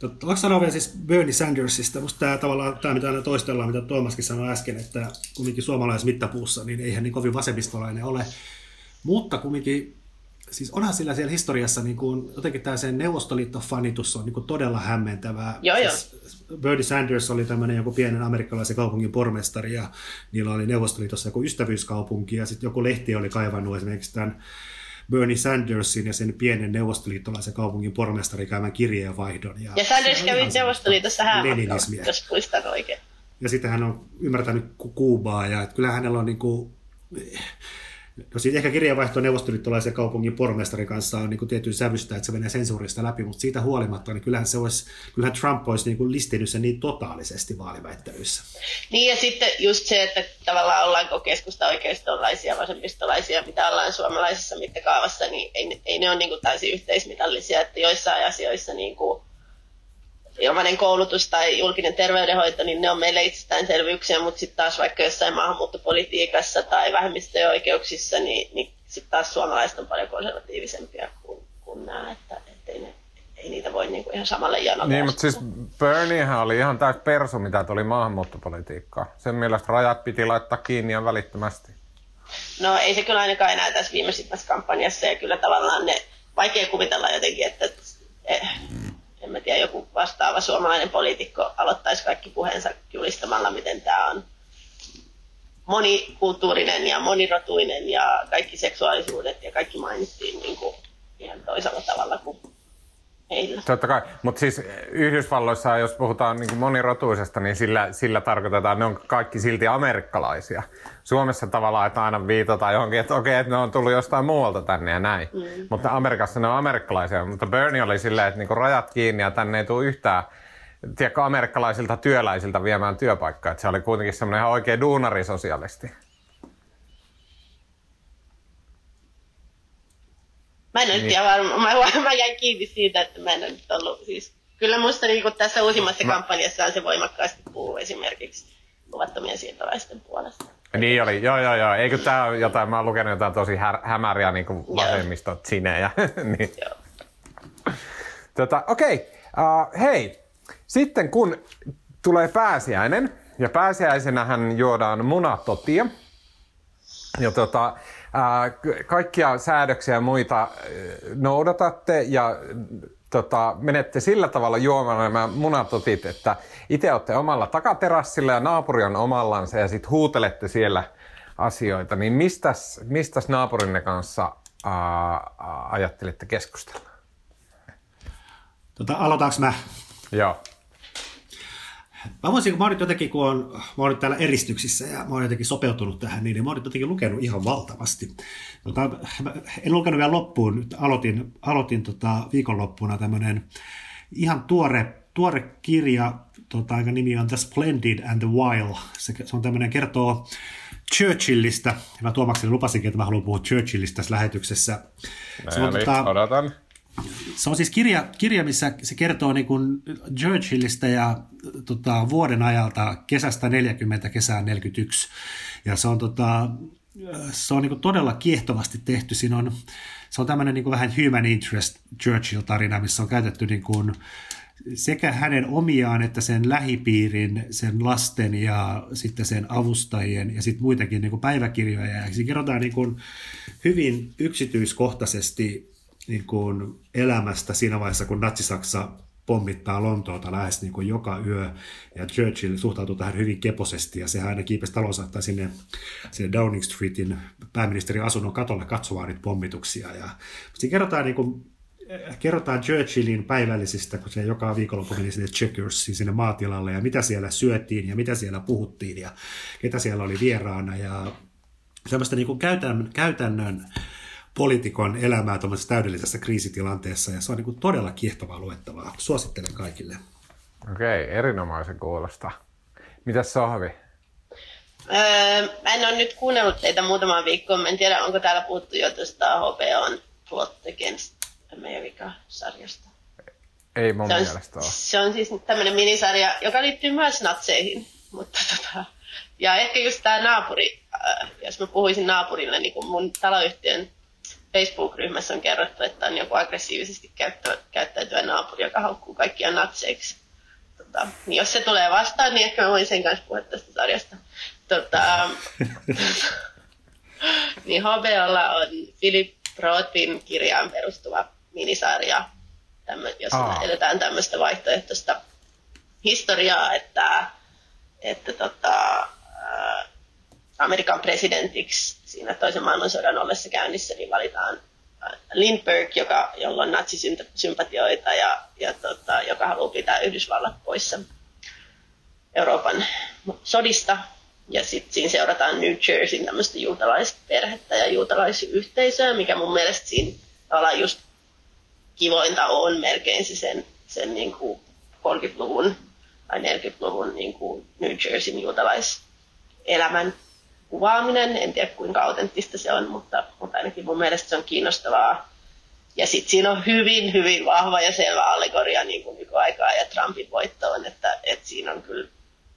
Voiko sanoa vielä siis Bernie Sandersista? Minusta tämä tavallaan, tämä mitä aina toistellaan, mitä Tuomaskin sanoi äsken, että kumminkin suomalaisessa mittapuussa, niin eihän niin kovin vasemmistolainen ole. Mutta kumminkin siis onhan sillä siellä historiassa niin kuin, jotenkin tämä sen Neuvostoliitto-fanitus on niin kuin todella hämmentävää. Joo, siis Bernie Sanders oli tämmöinen joku pienen amerikkalaisen kaupungin pormestari ja niillä oli Neuvostoliitossa joku ystävyyskaupunki ja sitten joku lehti oli kaivannut esimerkiksi tämän Bernie Sandersin ja sen pienen neuvostoliittolaisen kaupungin pormestari käymän kirjeenvaihdon. Ja, ja Sanders kävi Neuvostoliitossa häämatkoilla, jos muistan oikein. Ja sitten hän on ymmärtänyt Kuubaa ja että kyllä hänellä on niin kuin, No siitä ehkä kirjeenvaihto neuvostoliittolaisen kaupungin pormestarin kanssa on niin tietyn sävystä, että se menee sensuurista läpi, mutta siitä huolimatta, niin kyllähän, se olisi, kyllähän Trump olisi niin listinyt sen niin totaalisesti vaaliväittelyissä. Niin ja sitten just se, että tavallaan ollaanko keskusta oikeistolaisia, vasemmistolaisia, mitä ollaan suomalaisessa mittakaavassa, niin ei, ei ne ole niin täysin yhteismitallisia, että joissain asioissa niin kuin ilmainen koulutus tai julkinen terveydenhoito, niin ne on meille itsestäänselvyyksiä, mutta sitten taas vaikka jossain maahanmuuttopolitiikassa tai vähemmistöjen oikeuksissa, niin, niin sitten taas suomalaiset on paljon konservatiivisempia kuin, kuin nämä, että ettei ne, ei niitä voi niinku ihan samalle janolle. Niin, mutta siis Berniehän oli ihan täys persu, mitä tuli maahanmuuttopolitiikkaa. Sen mielestä rajat piti laittaa kiinni ja välittömästi. No ei se kyllä ainakaan enää tässä viimeisimmässä kampanjassa ja kyllä tavallaan ne, vaikea kuvitella jotenkin, että eh, en mä tiedä, joku vastaava suomalainen poliitikko aloittaisi kaikki puheensa julistamalla, miten tämä on monikulttuurinen ja monirotuinen ja kaikki seksuaalisuudet ja kaikki mainittiin niin kuin ihan toisella tavalla kuin heillä. Totta kai, mutta siis Yhdysvalloissa, jos puhutaan niin monirotuisesta, niin sillä, sillä tarkoitetaan, että ne on kaikki silti amerikkalaisia. Suomessa tavallaan, että aina viitataan johonkin, että okei, että ne on tullut jostain muualta tänne ja näin. Mm. Mutta Amerikassa ne on amerikkalaisia. Mutta Bernie oli silleen, että niinku rajat kiinni ja tänne ei tule yhtään tiedätkö, amerikkalaisilta työläisiltä viemään työpaikkaa. Että se oli kuitenkin semmoinen ihan oikea duunarisosialisti. Mä en niin. tiedä varmaan, mä, mä jäin kiinni siitä, että mä en nyt ollut siis... Kyllä musta niin kuin tässä uusimmassa mä... kampanjassa on se voimakkaasti puhuu esimerkiksi luvattomien siirtolaisten puolesta. Niin oli, joo joo joo. Eikö tää ole jotain, mä oon lukenut jotain tosi hä- hämäriä niin kuin vasemmistot sinejä. niin. Joo. Tota, okei, okay. uh, hei. Sitten kun tulee pääsiäinen, ja pääsiäisenähän juodaan munatotia, ja tota, kaikkia säädöksiä ja muita noudatatte ja tota, menette sillä tavalla juomaan nämä munatotit, että itse olette omalla takaterassilla ja naapuri on omallansa ja sitten huutelette siellä asioita, niin mistäs, mistäs naapurinne kanssa ää, ajattelitte keskustella? Tota, aloitaanko mä? Joo. Mä voisin, kun mä oon nyt jotenkin, kun on, mä oon nyt täällä eristyksissä ja mä oon jotenkin sopeutunut tähän, niin, niin mä oon nyt jotenkin lukenut ihan valtavasti. Tota, en lukenut vielä loppuun, nyt aloitin, aloitin tota viikonloppuna tämmöinen ihan tuore, tuore kirja, tota, aika nimi on The Splendid and the Wild. Se, se on tämmöinen, kertoo Churchillistä. Mä Tuomakseni lupasinkin, että mä haluan puhua Churchillista tässä lähetyksessä. Se on, tota, odotan. Se on siis kirja, kirja missä se kertoo niin kuin Churchillista ja tota, vuoden ajalta kesästä 40 kesään 41. Ja se on, tota, se on niin kuin todella kiehtovasti tehty. Siinä on, se on tämmöinen niin kuin vähän human interest Churchill-tarina, missä on käytetty niin kuin sekä hänen omiaan että sen lähipiirin, sen lasten ja sitten sen avustajien ja sitten muitakin niin kuin päiväkirjoja. Ja siinä kerrotaan niin kuin hyvin yksityiskohtaisesti niin kuin elämästä siinä vaiheessa, kun Natsi-Saksa pommittaa Lontoota lähes niin kuin joka yö, ja Churchill suhtautuu tähän hyvin keposesti, ja sehän aina kiipesi talonsa sinne, sinne Downing Streetin pääministerin asunnon katolle katsomaan niitä pommituksia. Ja, siinä kerrotaan, niin kuin, kerrotaan Churchillin päivällisistä, kun se joka viikonloppu meni sinne Checkersiin, sinne maatilalle, ja mitä siellä syötiin, ja mitä siellä puhuttiin, ja ketä siellä oli vieraana, ja tämmöistä niin kuin käytännön, käytännön poliitikon elämää tuollaisessa täydellisessä kriisitilanteessa, ja se on niin kuin todella kiehtovaa luettavaa. Suosittelen kaikille. Okei, okay, erinomaisen kuulosta. Mitäs Sohvi? Öö, mä en ole nyt kuunnellut teitä muutaman viikkoa. Mä en tiedä, onko täällä puhuttu jo tuosta HBOn Plot Against America-sarjasta. Ei mun se on, mielestä ole. Se on siis tämmöinen minisarja, joka liittyy myös natseihin. Mutta tota, ja ehkä just tämä naapuri, äh, jos mä puhuisin naapurille, niin kuin mun taloyhtiön Facebook-ryhmässä on kerrottu, että on joku aggressiivisesti käyttäytyvä naapuri, joka haukkuu kaikkia natseiksi. Tota, niin jos se tulee vastaan, niin ehkä mä voin sen kanssa puhua tästä sarjasta. Tota, niin HBOlla on Philip Rothin kirjaan perustuva minisarja, tämmö, jos Aa. edetään tämmöistä vaihtoehtoista historiaa, että, että tota, Amerikan presidentiksi siinä toisen maailmansodan ollessa käynnissä, niin valitaan äh, Lindbergh, joka, jolla on natsisympatioita ja, ja tota, joka haluaa pitää Yhdysvallat poissa Euroopan sodista. Ja sitten siinä seurataan New Jerseyn tämmöistä juutalaisperhettä ja juutalaisyhteisöä, mikä mun mielestä siinä tavallaan just kivointa on melkein se sen, sen niin kuin 30-luvun tai 40-luvun niin kuin New Jerseyn juutalaiselämän kuvaaminen. En tiedä kuinka autenttista se on, mutta, mutta ainakin mun mielestä se on kiinnostavaa. Ja sitten siinä on hyvin, hyvin vahva ja selvä allegoria niin kuin nykyaikaa ja Trumpin voittoon, että, että siinä on kyllä,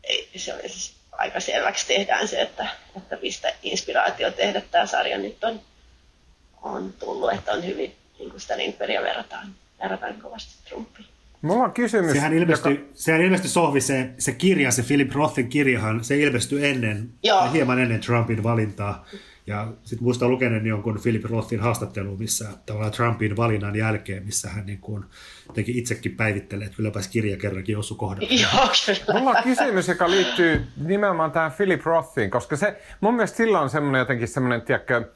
ei, se on siis aika selväksi tehdään se, että, että mistä inspiraatio tehdä tämä sarja nyt on, on tullut, että on hyvin, niin kuin sitä Lindbergia verrataan, verrataan kovasti Trumpiin. Mulla on kysymys. Sehän ilmestyi, joka... sehän ilmestyi Sohvi, se, se kirja, se Philip Rothin kirjahan, se ilmestyi ennen, Joo. hieman ennen Trumpin valintaa. Ja sitten muista lukeneen jonkun Philip Rothin haastattelu, missä tavallaan Trumpin valinnan jälkeen, missä hän niin kuin teki itsekin päivittelee, että kylläpäs kirja kerrankin osui kohdalle. Joo, kyllä. Mulla on kysymys, joka liittyy nimenomaan tähän Philip Rothiin, koska se mun mielestä sillä on semmoinen jotenkin semmoinen, tiedätkö,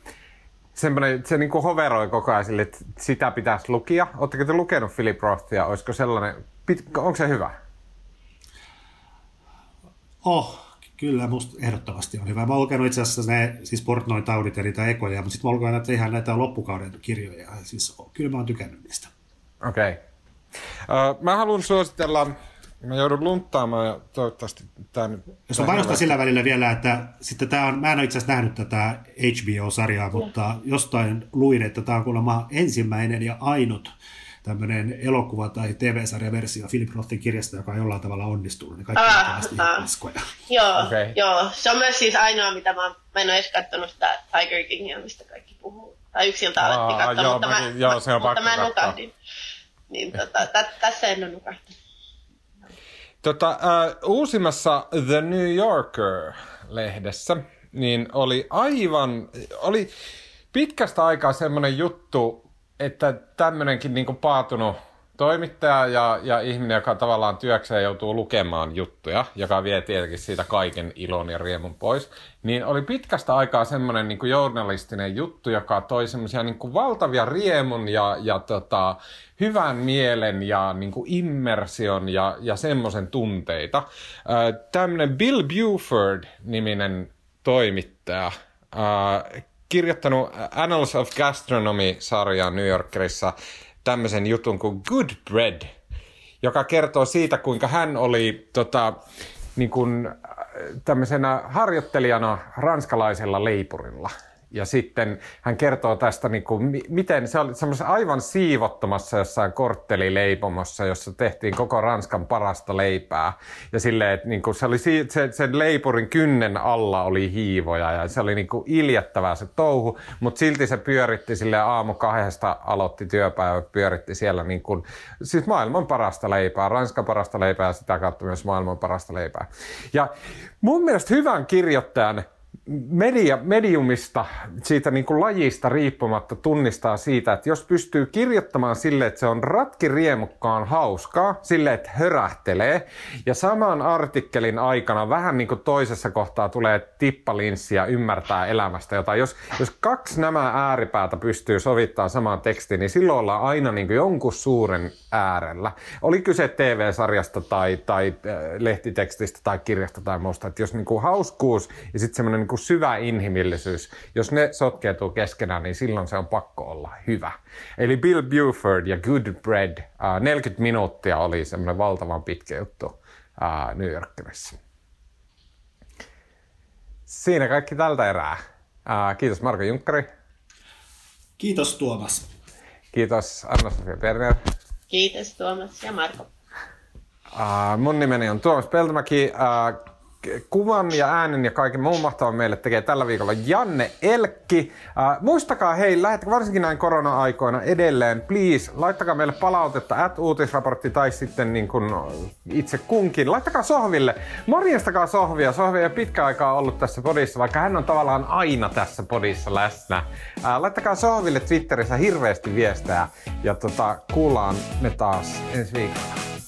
semmoinen, se niin kuin hoveroi koko ajan sille, että sitä pitäisi lukia. Oletteko te lukenut Philip Rothia? Olisiko sellainen, onko se hyvä? Oh, kyllä, musta ehdottomasti on hyvä. Mä oon lukenut itse asiassa ne, siis Portnoin taudit ja niitä ekoja, mutta sitten mä oon lukenut ihan näitä loppukauden kirjoja. Siis kyllä mä oon tykännyt niistä. Okei. Okay. Uh, mä haluan suositella Mä joudun lunttaamaan ja toivottavasti tämä nyt... Jos on panostaa sillä välillä vielä, että sitten tämä on, mä en ole itse asiassa nähnyt tätä HBO-sarjaa, mutta jostain luin, että tämä on kuulemma ensimmäinen ja ainut tämmöinen elokuva- tai TV-sarjaversio Philip Rothin kirjasta, joka on jollain tavalla onnistunut. Ne kaikki ah, ah. Joo, okay. joo, se on myös siis ainoa, mitä mä, mä en ole edes katsonut sitä Tiger Kingia, mistä kaikki puhuu. Tai yksin ilta alettiin katsoa, joo, mutta, mäkin, mä, joo, se on mutta mä nukahdin. Niin tota, tä, tässä en ole nukahtanut. Tota, äh, uusimmassa The New Yorker-lehdessä niin oli aivan, oli pitkästä aikaa semmoinen juttu, että tämmöinenkin niin paatunut toimittaja ja, ja ihminen, joka tavallaan työkseen joutuu lukemaan juttuja, joka vie tietenkin siitä kaiken ilon ja riemun pois, niin oli pitkästä aikaa semmoinen niin journalistinen juttu, joka toi semmoisia niin valtavia riemun ja, ja tota, hyvän mielen ja niin kuin immersion ja, ja semmoisen tunteita. Tämmöinen Bill Buford-niminen toimittaja, kirjoittanut Annals of Gastronomy-sarjaa New Yorkerissa tämmöisen jutun kuin Good Bread, joka kertoo siitä, kuinka hän oli tota, niin kuin, tämmöisenä harjoittelijana ranskalaisella leipurilla – ja sitten hän kertoo tästä, niin kuin, miten se oli semmoisessa aivan siivottomassa jossain korttelileipomossa, jossa tehtiin koko Ranskan parasta leipää. Ja silleen, että niin kuin se oli se, sen leipurin kynnen alla oli hiivoja ja se oli niin kuin iljettävää se touhu, mutta silti se pyöritti sille aamu kahdesta aloitti työpäivä, pyöritti siellä niin kuin, siis maailman parasta leipää, Ranskan parasta leipää ja sitä kautta myös maailman parasta leipää. Ja mun mielestä hyvän kirjoittajan media, mediumista, siitä niin kuin lajista riippumatta tunnistaa siitä, että jos pystyy kirjoittamaan sille, että se on ratkiriemukkaan hauskaa, sille, että hörähtelee, ja saman artikkelin aikana vähän niin kuin toisessa kohtaa tulee tippalinssi ja ymmärtää elämästä jotain. Jos, jos kaksi nämä ääripäätä pystyy sovittamaan samaan tekstiin, niin silloin ollaan aina niin kuin jonkun suuren äärellä. Oli kyse TV-sarjasta tai, tai äh, lehtitekstistä tai kirjasta tai muusta. Että jos niin kuin hauskuus ja sitten semmoinen niin syvä inhimillisyys, jos ne sotkeutuu keskenään, niin silloin se on pakko olla hyvä. Eli Bill Buford ja Good Bread, uh, 40 minuuttia oli semmoinen valtavan pitkä juttu uh, New Yorkissa. Siinä kaikki tältä erää. Uh, kiitos Marko Junkkari. Kiitos Tuomas. Kiitos Anna-Sofia Perner. Kiitos Tuomas ja Marko. Uh, mun nimeni on Tuomas Peltomäki. Uh, kuvan ja äänen ja kaiken muun mahtavan meille tekee tällä viikolla Janne Elkki. Äh, muistakaa hei, lähettäkää varsinkin näin korona-aikoina edelleen, please, laittakaa meille palautetta at uutisraportti tai sitten niin kuin itse kunkin. Laittakaa sohville, morjestakaa sohvia. Sohvi ei pitkä aikaa ollut tässä podissa, vaikka hän on tavallaan aina tässä podissa läsnä. Äh, laittakaa sohville Twitterissä hirveästi viestejä ja tota, kuullaan me taas ensi viikolla.